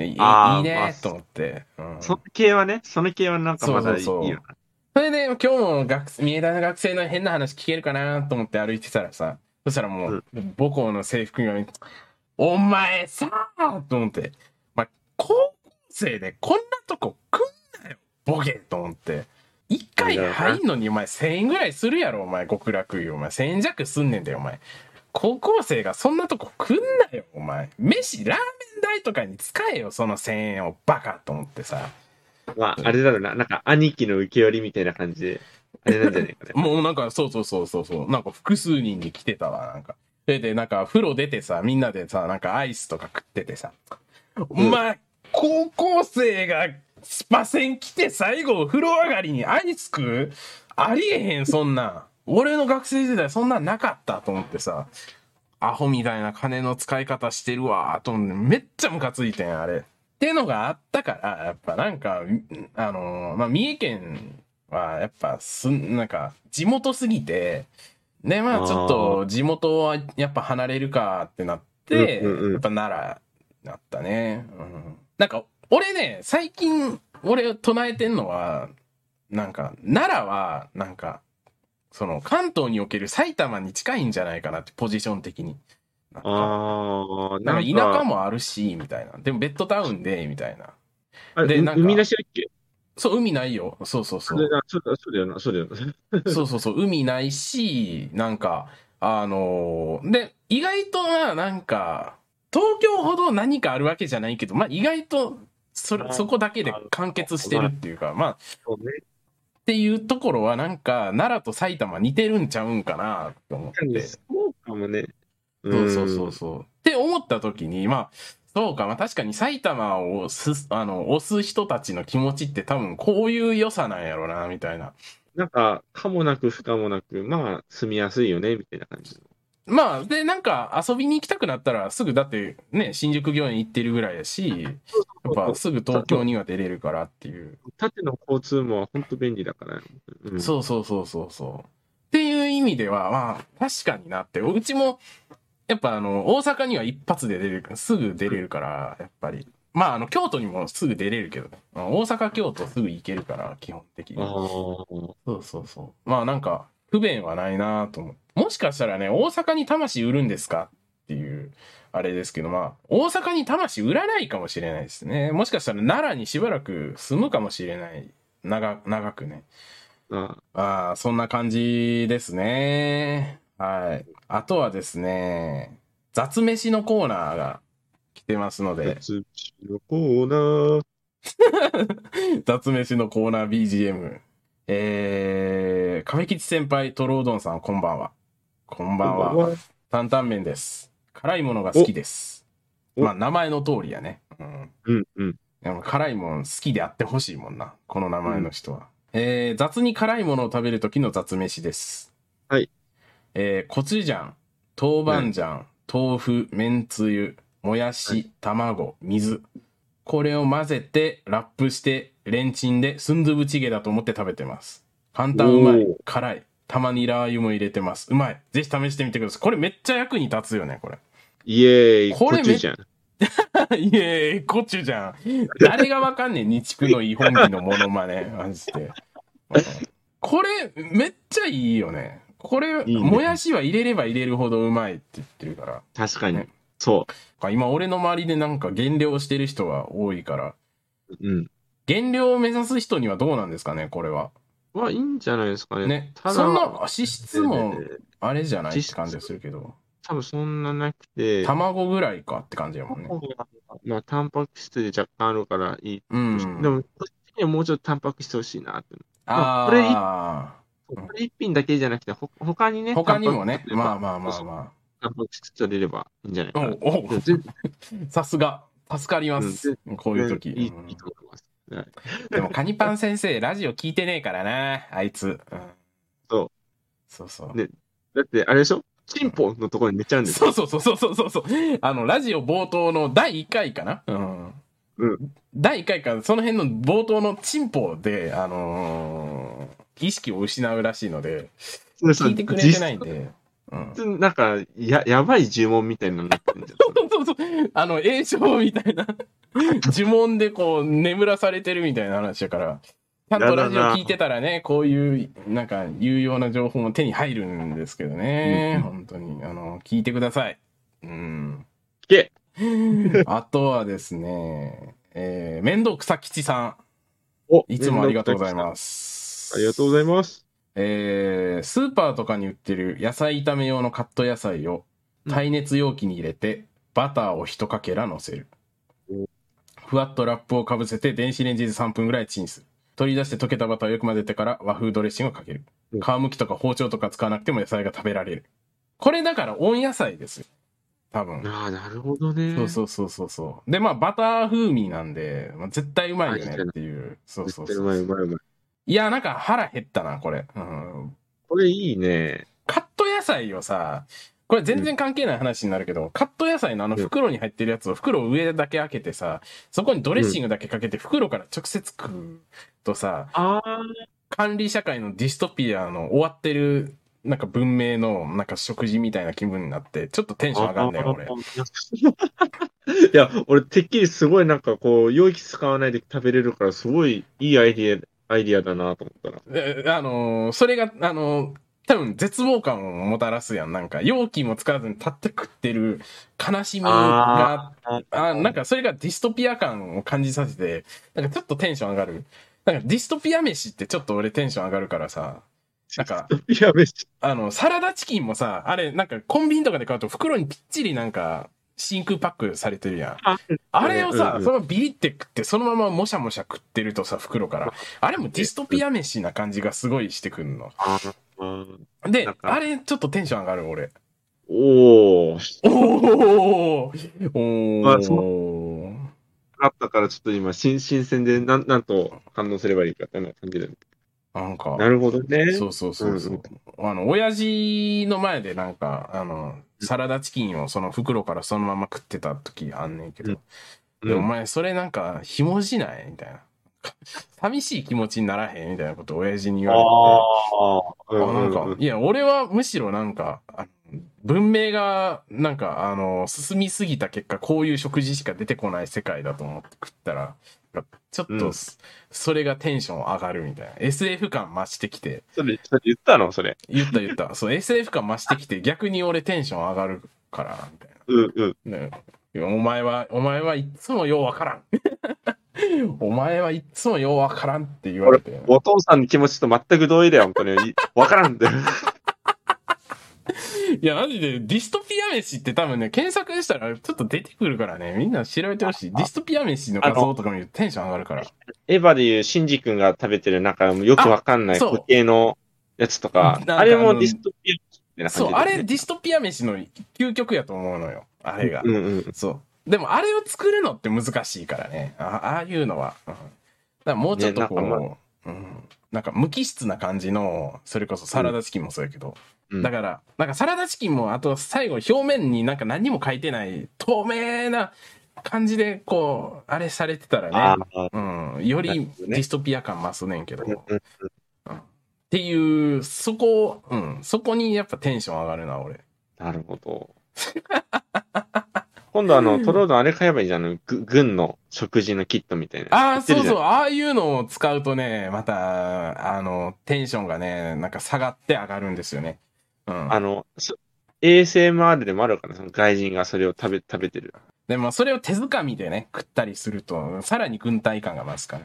いいねーと思って。うん。その系はね、その系はなんかまだいいよな。それで今日も学生、三重大の学生の変な話聞けるかなと思って歩いてたらさ、そしたらもう、母校の制服が、お前さーと思って、まあ、高校生でこんなとこ来んなよ、ボケと思って。一回入んのにお前1000円ぐらいするやろ、お前、極楽湯。お前1000円弱すんねんだよ、お前。高校生がそんなとこ来んなよ、お前。飯、ラーメン代とかに使えよ、その1000円をバカと思ってさ。まあ、あれだろうな。なんか、兄貴の受け寄りみたいな感じで、あれなんじゃないかね。もうなんか、そうそうそうそうそう。なんか複数人に来てたわ、なんか。で、で、なんか風呂出てさ、みんなでさ、なんかアイスとか食っててさ。お前、高校生がスパ船来て最後風呂上がりにアイス食う？ありえへん、そんなん。俺の学生時代そんなんなかったと思ってさ。アホみたいな金の使い方してるわ、と思って、めっちゃムカついてん、あれ。っていうのがあったから、やっぱなんか、あのまあ、三重県は、やっぱ、すん、なんか、地元すぎて、で、まあ、ちょっと、地元はやっぱ離れるかってなって、やっぱ奈良だったね。うん。なんか、俺ね、最近、俺唱えてんのは、なんか、奈良は、なんか、その、関東における埼玉に近いんじゃないかなって、ポジション的に。なんかああ、なんか田舎もあるし、みたいな。でもベッドタウンで、みたいな。でなんか海なしだっけ？そう、海ないよ。そうそうそ。そうれそうだそうだよな、そうだよな。そうそうそう。海ないし、なんか、あのーで、意外とまあなんか、東京ほど何かあるわけじゃないけど、まあ意外と、そそこだけで完結してるっていうか、まあ。っていうところはなんか、奈良と埼玉似てるんちゃうんかなと思って。そうかもね。そうそうそうそう。って思った時に、まあ、そうか、まあ確かに埼玉をす、あの、押す人たちの気持ちって多分こういう良さなんやろな、みたいな。なんか、かもなく不可もなく、まあ、住みやすいよね、みたいな感じ。まあ、で、なんか遊びに行きたくなったらすぐだってね、新宿御苑行ってるぐらいやし、やっぱすぐ東京には出れるからっていう。縦の交通も本当便利だから。うん、そうそうそうそうそう。っていう意味では、まあ、確かになって、うちも、やっぱあの、大阪には一発で出れる、すぐ出れるから、やっぱり。まあ、あの、京都にもすぐ出れるけどね。大阪、京都すぐ行けるから、基本的に。そうそうそう。まあなんか、不便はないなと思う。もしかしたらね、大阪に魂売るんですかっていう、あれですけど、まあ、大阪に魂売らないかもしれないですね。もしかしたら奈良にしばらく住むかもしれない。長、長くね。あああ、そんな感じですね。はい。あとはですね、雑飯のコーナーが来てますのあ。で、通知のコーナー。雑飯のコーナー BGM。えー、亀吉先輩、トロードンさん、こんばんは。こんばんは。担々麺です。辛いものが好きです。おまあ、名前の通りやね。うん。うんうん。でも辛いもん好きであってほしいもんな。この名前の人は。えー、雑に辛いものを食べる時の雑飯です。はい。えー、コチュジャン、豆板醤、豆腐、めんつゆ、もやし、はい卵、水。これを混ぜて、ラップして、レンチンでスンドゥブチゲだと思って食べてます。簡単うまい辛い。たまにラー油も入れてます。うまい。ぜひ試してみてください。これめっちゃ役に立つよね、これ。イエーイ。これめコチュジャン。いえいえ、コチュじゃん。誰がわかんねえ、日畜のいい本気のモノマネ。マジで。これ、めっちゃいいよね。これ、いいねもやしは入れれば入れるほどうまいって言ってるから。確かにね。そ今、俺の周りでなんか減量してる人が多いから、う。うん。減量を目指す人にはどうなんですかね、これは。まあ、いいんじゃないですかね。ね。ただそんな脂質もえーあれじゃないって脂質感じがするけど、多分そんななくて、卵ぐらいかって感じやもんね。まあ、タンパク質で若干あるからいい。うん。でも、こっちにはもうちょっとタンパク質欲しいなって。あこれいあうんこれ一品だけじゃなくて、ほ他にね、他にもね、まあまあまあまタンパク質取れればいいんじゃないかな。あ。お おさすが。助かります。こういう時。いいうんいいと思います。は いでも、カニパン先生、ラジオ聞いてねえからな、あいつ。うんそう。そうそう。ねだって、あれでしょ？チンポのところに寝ちゃうんですよ。そうそうそうそうそうそう。あの、ラジオ冒頭の第1回かな？うん。うん第1回か、その辺の冒頭のチンポで、あのー意識を失うらしいので、聞いてくれてないんで。うん。なんか、や、やばい呪文みたいなのになってるんじゃん。そうそうそう。あの、栄唱みたいな、呪文でこう、眠らされてるみたいな話だから、ちゃんとラジオ聞いてたらね、こういう、なんか、有用な情報も手に入るんですけどね。うん本当に。あの、聞いてください。うん。聞け あとはですね、えー、面倒くさ吉さおん。いつもありがとうございす。ます。ありがとうございます。えー、スーパーとかに売ってる野菜炒め用のカット野菜を耐熱容器に入れて、バターを一かけら乗せるお。ふわっとラップをかぶせて電子レンジで3分ぐらいチンする。取り出して溶けたバターをよく混ぜてから和風ドレッシングをかけるうん。皮むきとか包丁とか使わなくても野菜が食べられる。これだから温野菜ですよ。多分。ああ、なるほどね。そうそうそうそうそう。で、まあ、バター風味なんで、まあ、絶対うまいよねっていう。そうそうそう絶対うまいうまいうまい。いや、なんか腹減ったな、これ。うん。これいいね。カット野菜をさ、これ全然関係ない話になるけど、カット野菜のあのうん袋に入ってるやつを袋を上だけ開けてさ、そこにドレッシングだけかけて袋から直接食うとさ、管理社会のディストピアの終わってるなんか文明のなんか食事みたいな気分になって、ちょっとテンション上がんねよ、俺。いや、俺、てっきりすごいなんかこう、容器使わないで食べれるから、すごいいいアイディア、アイディアだなと思ったら。であのーそれが、あのー多分絶望感をもたらすやん。なんか、容器も使わずに立って食ってる悲しみが、ああなんかそれがディストピア感を感じさせて、なんかちょっとテンション上がる。なんかディストピア飯ってちょっと俺テンション上がるからさ、なんか、あの、サラダチキンもさ、あれ、なんかコンビニとかで買うと袋にぴっちりなんか、真空パックされてるやん。ゃ。あれをさ、うんうんそのビリって食って、そのままもしゃもしゃ食ってるとさ、袋から。あれもディストピア飯な感じがすごいしてくんの。あうんであれちょっとテンション上がる俺。おー。おーおまあーあったから、ちょっと今、新新鮮で、なん、なんと反応すればいいかっていうのを感じる。なんか、なるほどね。そうそうそうそう。うんあの、親父の前でなんか、あの、サラダチキンをその袋からそのまま食ってた時あんねんけど、うん。でお前それなんか、ひもじないみたいな。寂しい気持ちにならへんみたいなことを親父に言われて。ああ、あなんか、うんうんいや、俺はむしろなんか、あの文明が、なんか、あの、進みすぎた結果、こういう食事しか出てこない世界だと思って食ったら、ちょっと、うんそれがテンション上がるみたいな。SF 感増してきて、それ、それ言ったの？それ。言った言った。そう、SF 感増してきて、逆に俺テンション上がるから、みたいうんうん。な。お前は、お前はいっつもようわからん。お前はいっつもようわからんって言われて。お父さんの気持ちと全く同意だよ、本当に。わからんで。いや、マジで、ディストピア飯って多分ね、検索したらちょっと出てくるからね、みんな調べてほしい。ディストピア飯の画像とか見るとテンション上がるから。エヴァでいうシンジ君が食べてるなんかよくわかんないあそう固形のやつとかなん、かあれもディストピアみたいな感じそう、あれディストピア飯の究極やと思うのよ。あれが。うんうん。そう。でもあれを作るのって難しいからね。あああいうのは。うん、だからもうちょっとこう、ねなんかうん、なんか無機質な感じの、それこそサラダチキンもそうやけど、うん。だから、なんかサラダチキンも、あと最後表面になんか何も書いてない透明な感じで、こう、あれされてたらあね、あ、うん、よりディストピア感増すねんけど、うん。うん。っていう、そこ、うん、そこにやっぱテンション上がるな、俺。なるほど。今度あの、トロードンあれ買えばいいじゃん。軍の食事のキットみたいな。ああ、そうそう、ああいうのを使うとね、また、あの、テンションがね、なんか下がって上がるんですよね。うん。あの、そ ASMR でもあるから、その外人がそれを食べ、食べてる。でも、それを手づかみでね、食ったりすると、さらに軍隊感が増すか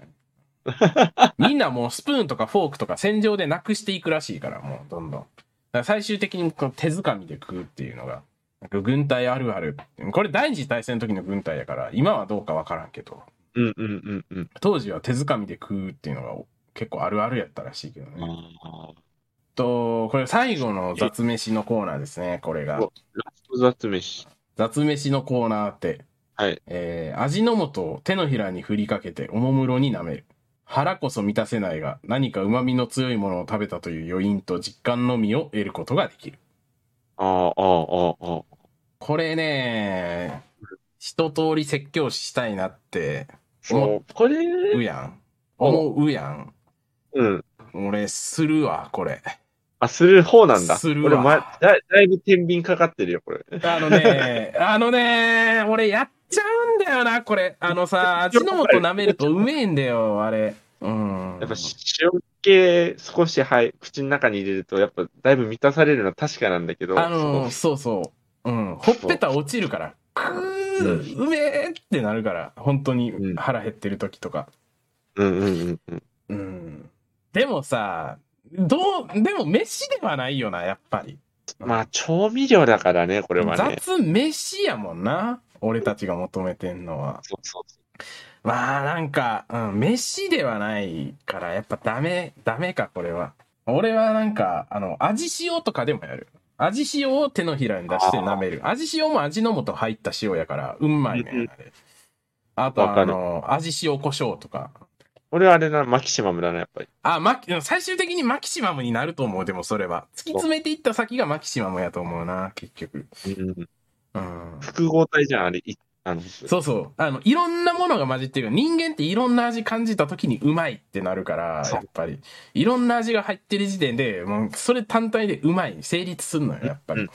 ら、みんなもうスプーンとかフォークとか戦場でなくしていくらしいから、もう、どんどん。最終的にこの手づかみで食うっていうのが、軍隊あるある。これ第二次大戦の時の軍隊やから、今はどうかわからんけど、うんうんうんうん。当時は手づかみで食うっていうのが結構あるあるやったらしいけどね。あと、これ最後の雑飯のコーナーですね、これがお。ラスト雑飯。雑飯のコーナーって、はい。えー味の素を手のひらに振りかけておもむろに舐める。腹こそ満たせないが、何か旨味の強いものを食べたという余韻と実感のみを得ることができる。ああ、ああ、ああ。これね、一通り説教したいなって、そう、これ、うやん。思うやん。うん。俺、するわ、これ。あ、する方なんだ。するわ俺、ま、だだいぶ天秤かかってるよ、これ。あのね、あのね、俺やっちゃうんだよな、これ。あのさ、味の素舐めるとうめえんだよ、あれ。うん。やっぱ塩気少し、はい、口の中に入れると、やっぱだいぶ満たされるのは確かなんだけど、あの、そうそう。うん。ほっぺた落ちるから、くー、うめえってなるから、本当にうん腹減ってる時とか。うんうんうんうん。うん。でもさ、どう、でも飯ではないよな、やっぱり。まあ、調味料だからね、これはね。雑飯やもんな。俺たちが求めてんのは。そうそうそまあなんか、うん、飯ではないから、やっぱダメ、ダメか、これは。俺はなんか、あの、味塩とかでもやる。味塩を手のひらに出して舐める。味塩も味の素入った塩やから、うんまいねうんうんん、あれ。あとあの、味塩胡椒とか。俺はあれだな、マキシマムだな、やっぱり。あ、マキ、最終的にマキシマムになると思う、でもそれは。突き詰めていった先がマキシマムやと思うな、結局。うん、うん。複合体じゃん、あれ。いあのそうそう。あの、いろんなものが混じってる人間っていろんな味感じた時にうまいってなるから、やっぱり。いろんな味が入ってる時点で、もうそれ単体でうまい、成立するのよ、やっぱり。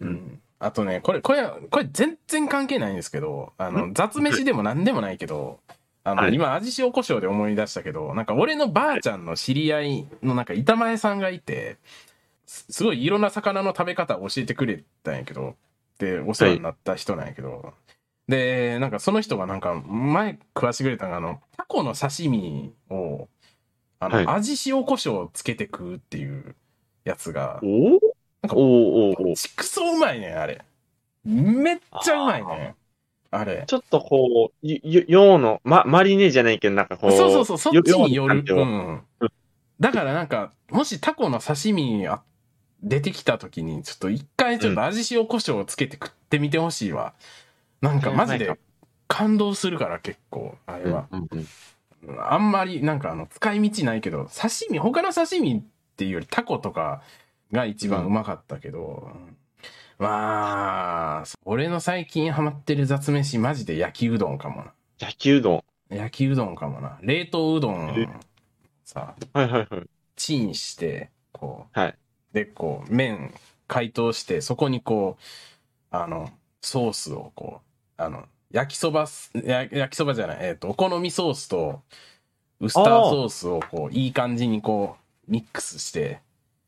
うん。あとね、これ、これ、これ全然関係ないんですけど、あの、雑飯でも何でもないけど、あの、はい今、味塩胡椒で思い出したけど、なんか俺のばあちゃんの知り合いのなんか板前さんがいて、すすごいいろんな魚の食べ方を教えてくれたんやけど、で、お世話になった人なんやけど、で、なんかその人がなんか前食わしてくれたのが、あの、タコの刺身を、あの、はい味塩胡椒つけて食うっていうやつが、おなんかおおおおちくそうまいねん、あれ。めっちゃうまいね。あれ。ちょっとこう、よ、よ洋の、ま、マリネじゃないけど、なんかこう。そうそうそう、そっちによる。う洋の感じをん。だからなんか、もしタコの刺身あ出てきた時に、ちょっと一回ちょっと味塩胡椒をつけて食ってみてほしいわ。なんかマジで感動するから結構、あれは。うんうんあんまりなんかあの、使い道ないけど、刺身、他の刺身っていうよりタコとかが一番うまかったけど、うんまあ、俺の最近ハマってる雑飯マジで焼きうどんかもな。焼きうどん。焼きうどんかもな。冷凍うどえんさ、はいはいはい。チンして、こう、はい。で、こう、麺解凍して、そこにこう、あの、ソースをこう、あの、焼きそば焼きそばじゃない、えっ、と、お好みソースと、ウスターソースをこう、いい感じにこう、ミックスして、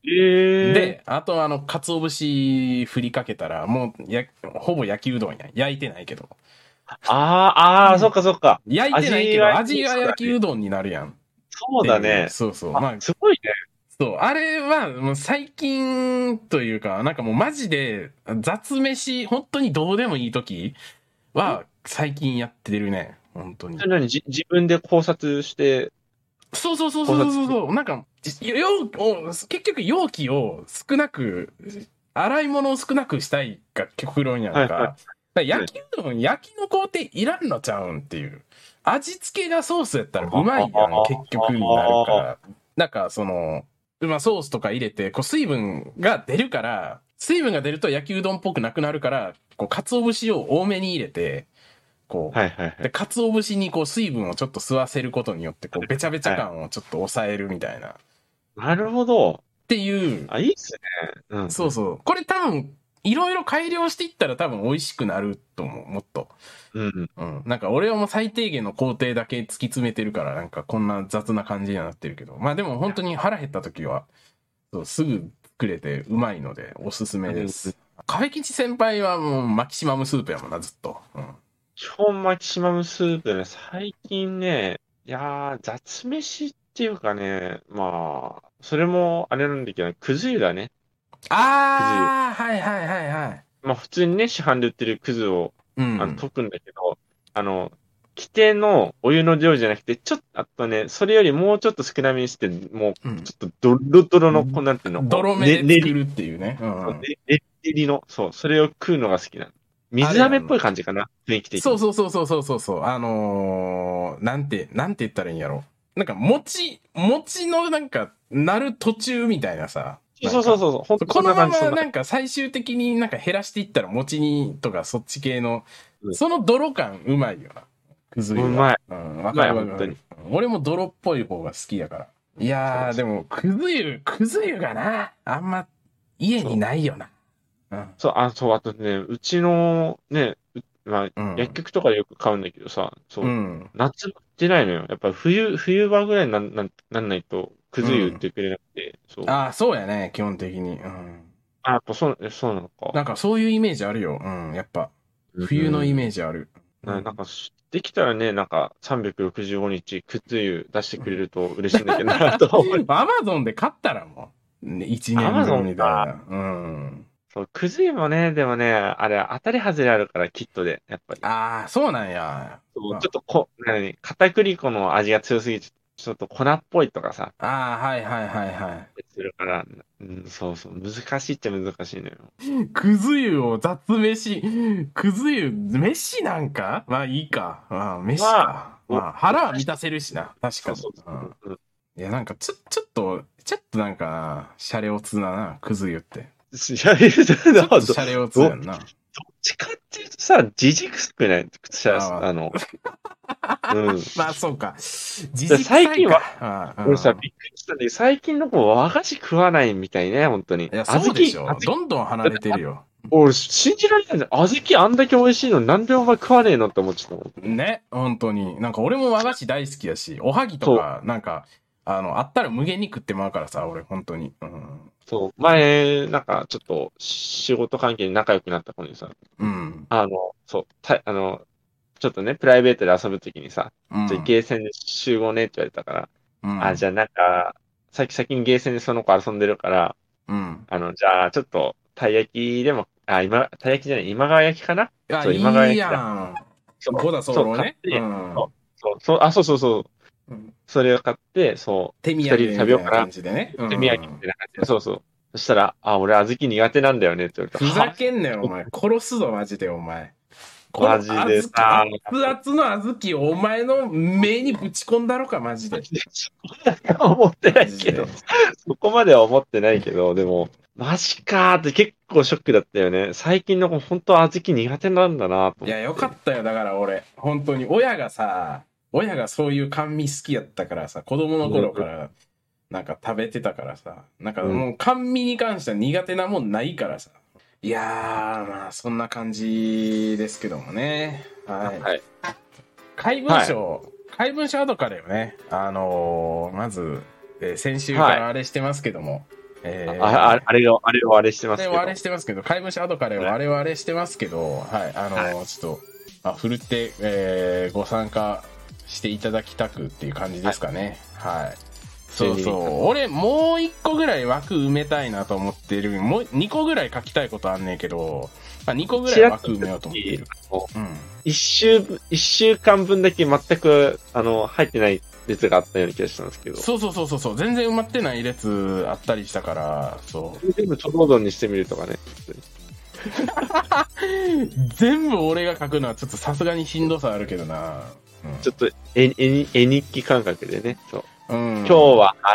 ええで、あとあの、鰹節振りかけたら、もう、や、ほぼ焼きうどんや。焼いてないけど。ああ、ああ、そっかそっか。焼いてないけど、味味がが焼きうどんになるやん。そうだね。そうそう。まああ、、すごいね。そう、あれはもう最近というか、なんかもうマジで雑飯、本当にどうでもいい時は最近やってるね。本当にそ。れ何じ自分で考察して、そうそうそうそうそうそう。なんか、じ容お結局容器を少なく、洗い物を少なくしたいが極論やんか。はいはいだから焼きうどん、焼きの工程いらんのちゃうんっていう。味付けがソースやったらうまいやん、結局になるから。なんかその、まあソースとか入れて、こう水分が出るから、水分が出ると焼きうどんっぽくなくなるから、こう、鰹節を多めに入れて、こう、はいはいはい。で、鰹節にこう水分をちょっと吸わせることによって、こう、べちゃべちゃ感をちょっと抑えるみたいな。っなるほど。ていう、あ、いいっすね。うん。そうそう。これ多分、いろいろ改良していったら多分美味しくなると思う、もっと。うん。うん。なんか俺はもう最低限の工程だけ突き詰めてるから、なんかこんな雑な感じにはなってるけど。まあでも本当に腹減った時は、そうすぐ作れてうまいのでおすすめでうんす。壁吉先輩はもうマキシマムスープやもんな、ずっと。うん。基本マキシマムスープね、最近ね、いやー、雑飯っていうかね、まあ、それもあれなんだけど、くず湯だね。あー、はいはいはいはい。まあ普通にね、市販で売ってるくずをうん。あの溶くんだけど、あの、規定のお湯の量じゃなくて、ちょっと、あとね、それよりもうちょっと少なめにして、もう、うんちょっとドロドロの、こうなんていうの、泥目ねで作るっていうね。うん。ね練りの、そう、それを食うのが好きなの。水飴っぽい感じかな、雰囲気的に。そうそうそうそうそうそうそう。あのー、なんて、なんて言ったらいいんやろ。なんか、餅、餅のなんか、なる途中みたいなさ。そうそうそうそう。ほんとこのままなんか最終的になんか減らしていったら餅にとかそっち系の、うんその泥感うまいよな。くず湯はうまい。うん、わかるわかる。俺も泥っぽい方が好きやから。いやー、でも、くず湯、くず湯がな、あんま家にないよな。うん。そう、あ、そう、あとね、うちの、ね、うまあ、うん薬局とかでよく買うんだけどさ、そう、うん。夏場ってないのよ。やっぱ冬、冬場ぐらいになん、なん、なんないと、くず湯売ってくれなくて、そう。あ、ああ、そうやね、基本的に。うん。やっぱそう、えそうなのか。なんかそういうイメージあるよ。うん、やっぱ。冬のイメージある。ななんかし、できたらね、なんか、365日、くず湯出してくれると嬉しいんだけどな、と思う。アマゾンで買ったらもう、ね、1年分みたいな。うん。そう、くず湯もね、でもね、あれ、当たり外れあるから、キットで、やっぱり。ああ、そうなんや。そうちょっとこ、なに、片栗粉の味が強すぎて、ちょっと粉っぽいとかさ、ああ、はいはいはいはするから、うん、そうそう、難しいっちゃ難しいのよ。い。くず湯を雑飯、くず湯、飯なんか？まあいいか。まあ飯か。まあまあ腹は満たせるしな。確かに。そうそうそううんうん。いや、なんかちょ、ちょっと、ちょっとなんかな、シャレオツだな、くず湯って。シャレオツやんな。どっちかっていうとさ、じじくすくないしゃあの、うん。まあそうか。じで最近はは俺さ、びっくりしたんだけど、最近の子和菓子食わないみたいね、本当に。いや、そうでしょどんどん離れてるよ。俺、信じられないんだよ。小豆あんだけ美味しいのになんでお前食わねえのって思っちゃった。ね、本当に。なんか俺も和菓子大好きやし、おはぎとか、なんか、あの、あったら無限に食ってまうからさ、俺、本当に。うん。そう、前、なんかちょっと仕事関係に仲良くなった子にさ、うん。あの、そう、たあの、ちょっとね、プライベートで遊ぶときにさ、うん。じゃあゲーセンで集合ねって言われたから、うん、あ、じゃあなんか、さっき先にゲーセンでその子遊んでるから、うん。あの、じゃあちょっと、たい焼きでも、あ、今、たい焼きじゃない、今川焼きかな？あ、そうい今川焼きだいやん。そう五田総そう合ね。買ってうんそう、そう、あ、そうそうそう。うんそれを買って、そう、手土産みたいな二人で食べようかな感じでね。うん手土産みたいな感じで、そうそう。そしたら、あ、俺、小豆苦手なんだよねって言われた。ふざけんなよ、お前。殺すぞ、マジで、お前。マジでさ熱々の小豆をお前の目にぶち込んだろか、マジで。は思ってないけど、そこまでは思ってないけど、でも、マジかーって結構ショックだったよね。最近の子、本当小豆苦手なんだなと思って。いや、よかったよ、だから俺。本当に。親がさ、親がそういう甘味好きやったからさ、子供の頃から、なんか食べてたからさ、なんかもう甘味に関しては苦手なもんないからさ。いやー、まあ、そんな感じですけどもね。はい。はい。怪文書、怪文書アドカレをね、あのーまず、えー先週からあれしてますけども、えーあああれを、あれをあれしてますけど。であれしてますけど、怪文書アドカレをあれはあれしてますけど、はい、あのーちょっと、まあ、ふるって、えーご参加していただきたくっていう感じですかね。はい。そうそう。俺、もう一個ぐらい枠埋めたいなと思ってる。もう二個ぐらい書きたいことあんねんけど、まあ、二個ぐらい枠埋めようと思ってる。うん。一週、一週間分だけ全く、あの、入ってない列があったような気がしたんですけど。そうそうそうそうそう。全然埋まってない列あったりしたから、そう。全部トロードンにしてみるとかね。全部俺が書くのはちょっとさすがにしんどさあるけどな。ちょっと絵、絵に、絵日記感覚でね。そう。うん。今日は、あ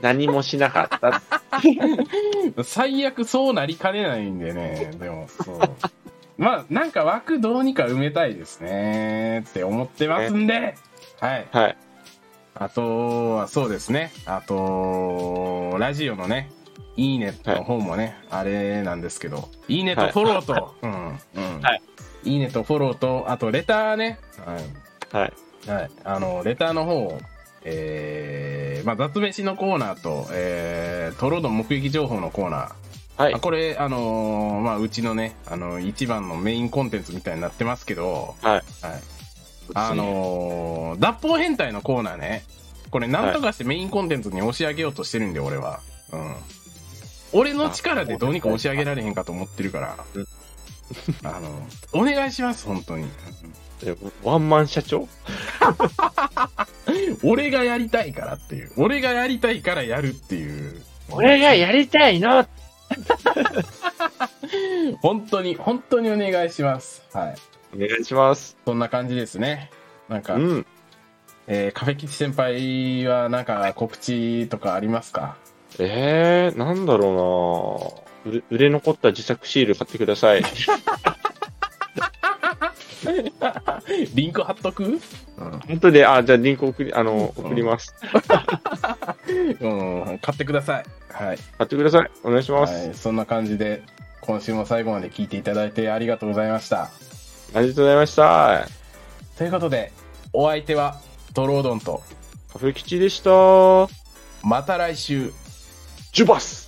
何もしなかった。最悪そうなりかねないんでね。でも、そう。まあ、なんか枠どうにか埋めたいですねって思ってますんで、はい。はい。あとはそうですね。あと、ラジオのね、いいねの方もね、あれなんですけど、いいねとフォローと、うん、うん。はい。いいねとフォローと、あとレターね、はい。はい。はい。あの、レターの方を、えー、まあ、雑飯のコーナーと、えー、トロー目撃情報のコーナー。はいあ。これ、あのーまあ、うちのね、あの、一番のメインコンテンツみたいになってますけど、はい。はい。あのー脱法変態のコーナーね。これ、なんとかしてメインコンテンツに押し上げようとしてるんで、俺は。うん。俺の力でどうにか押し上げられへんかと思ってるからうん。あの、お願いします、本当に。えワンマン社長？俺がやりたいからっていう。俺がやりたいからやるっていう。俺がやりたいの 本当に、本当にお願いします。はい。お願いします。そんな感じですね。なんか、うん。えーカフェ吉先輩はなんか告知とかありますか？えー、なんだろうな売れ残った自作シール買ってください。リンク貼っとく？うん。本当で、あ、じゃあリンク送り、あの、うん送ります。うん、買ってください。はい。買ってください。お願いします。はい。そんな感じで、今週も最後まで聞いていただいてありがとうございました。ありがとうございました。ということで、お相手はトロードンと、カフェ吉でした。また来週。ジュバス「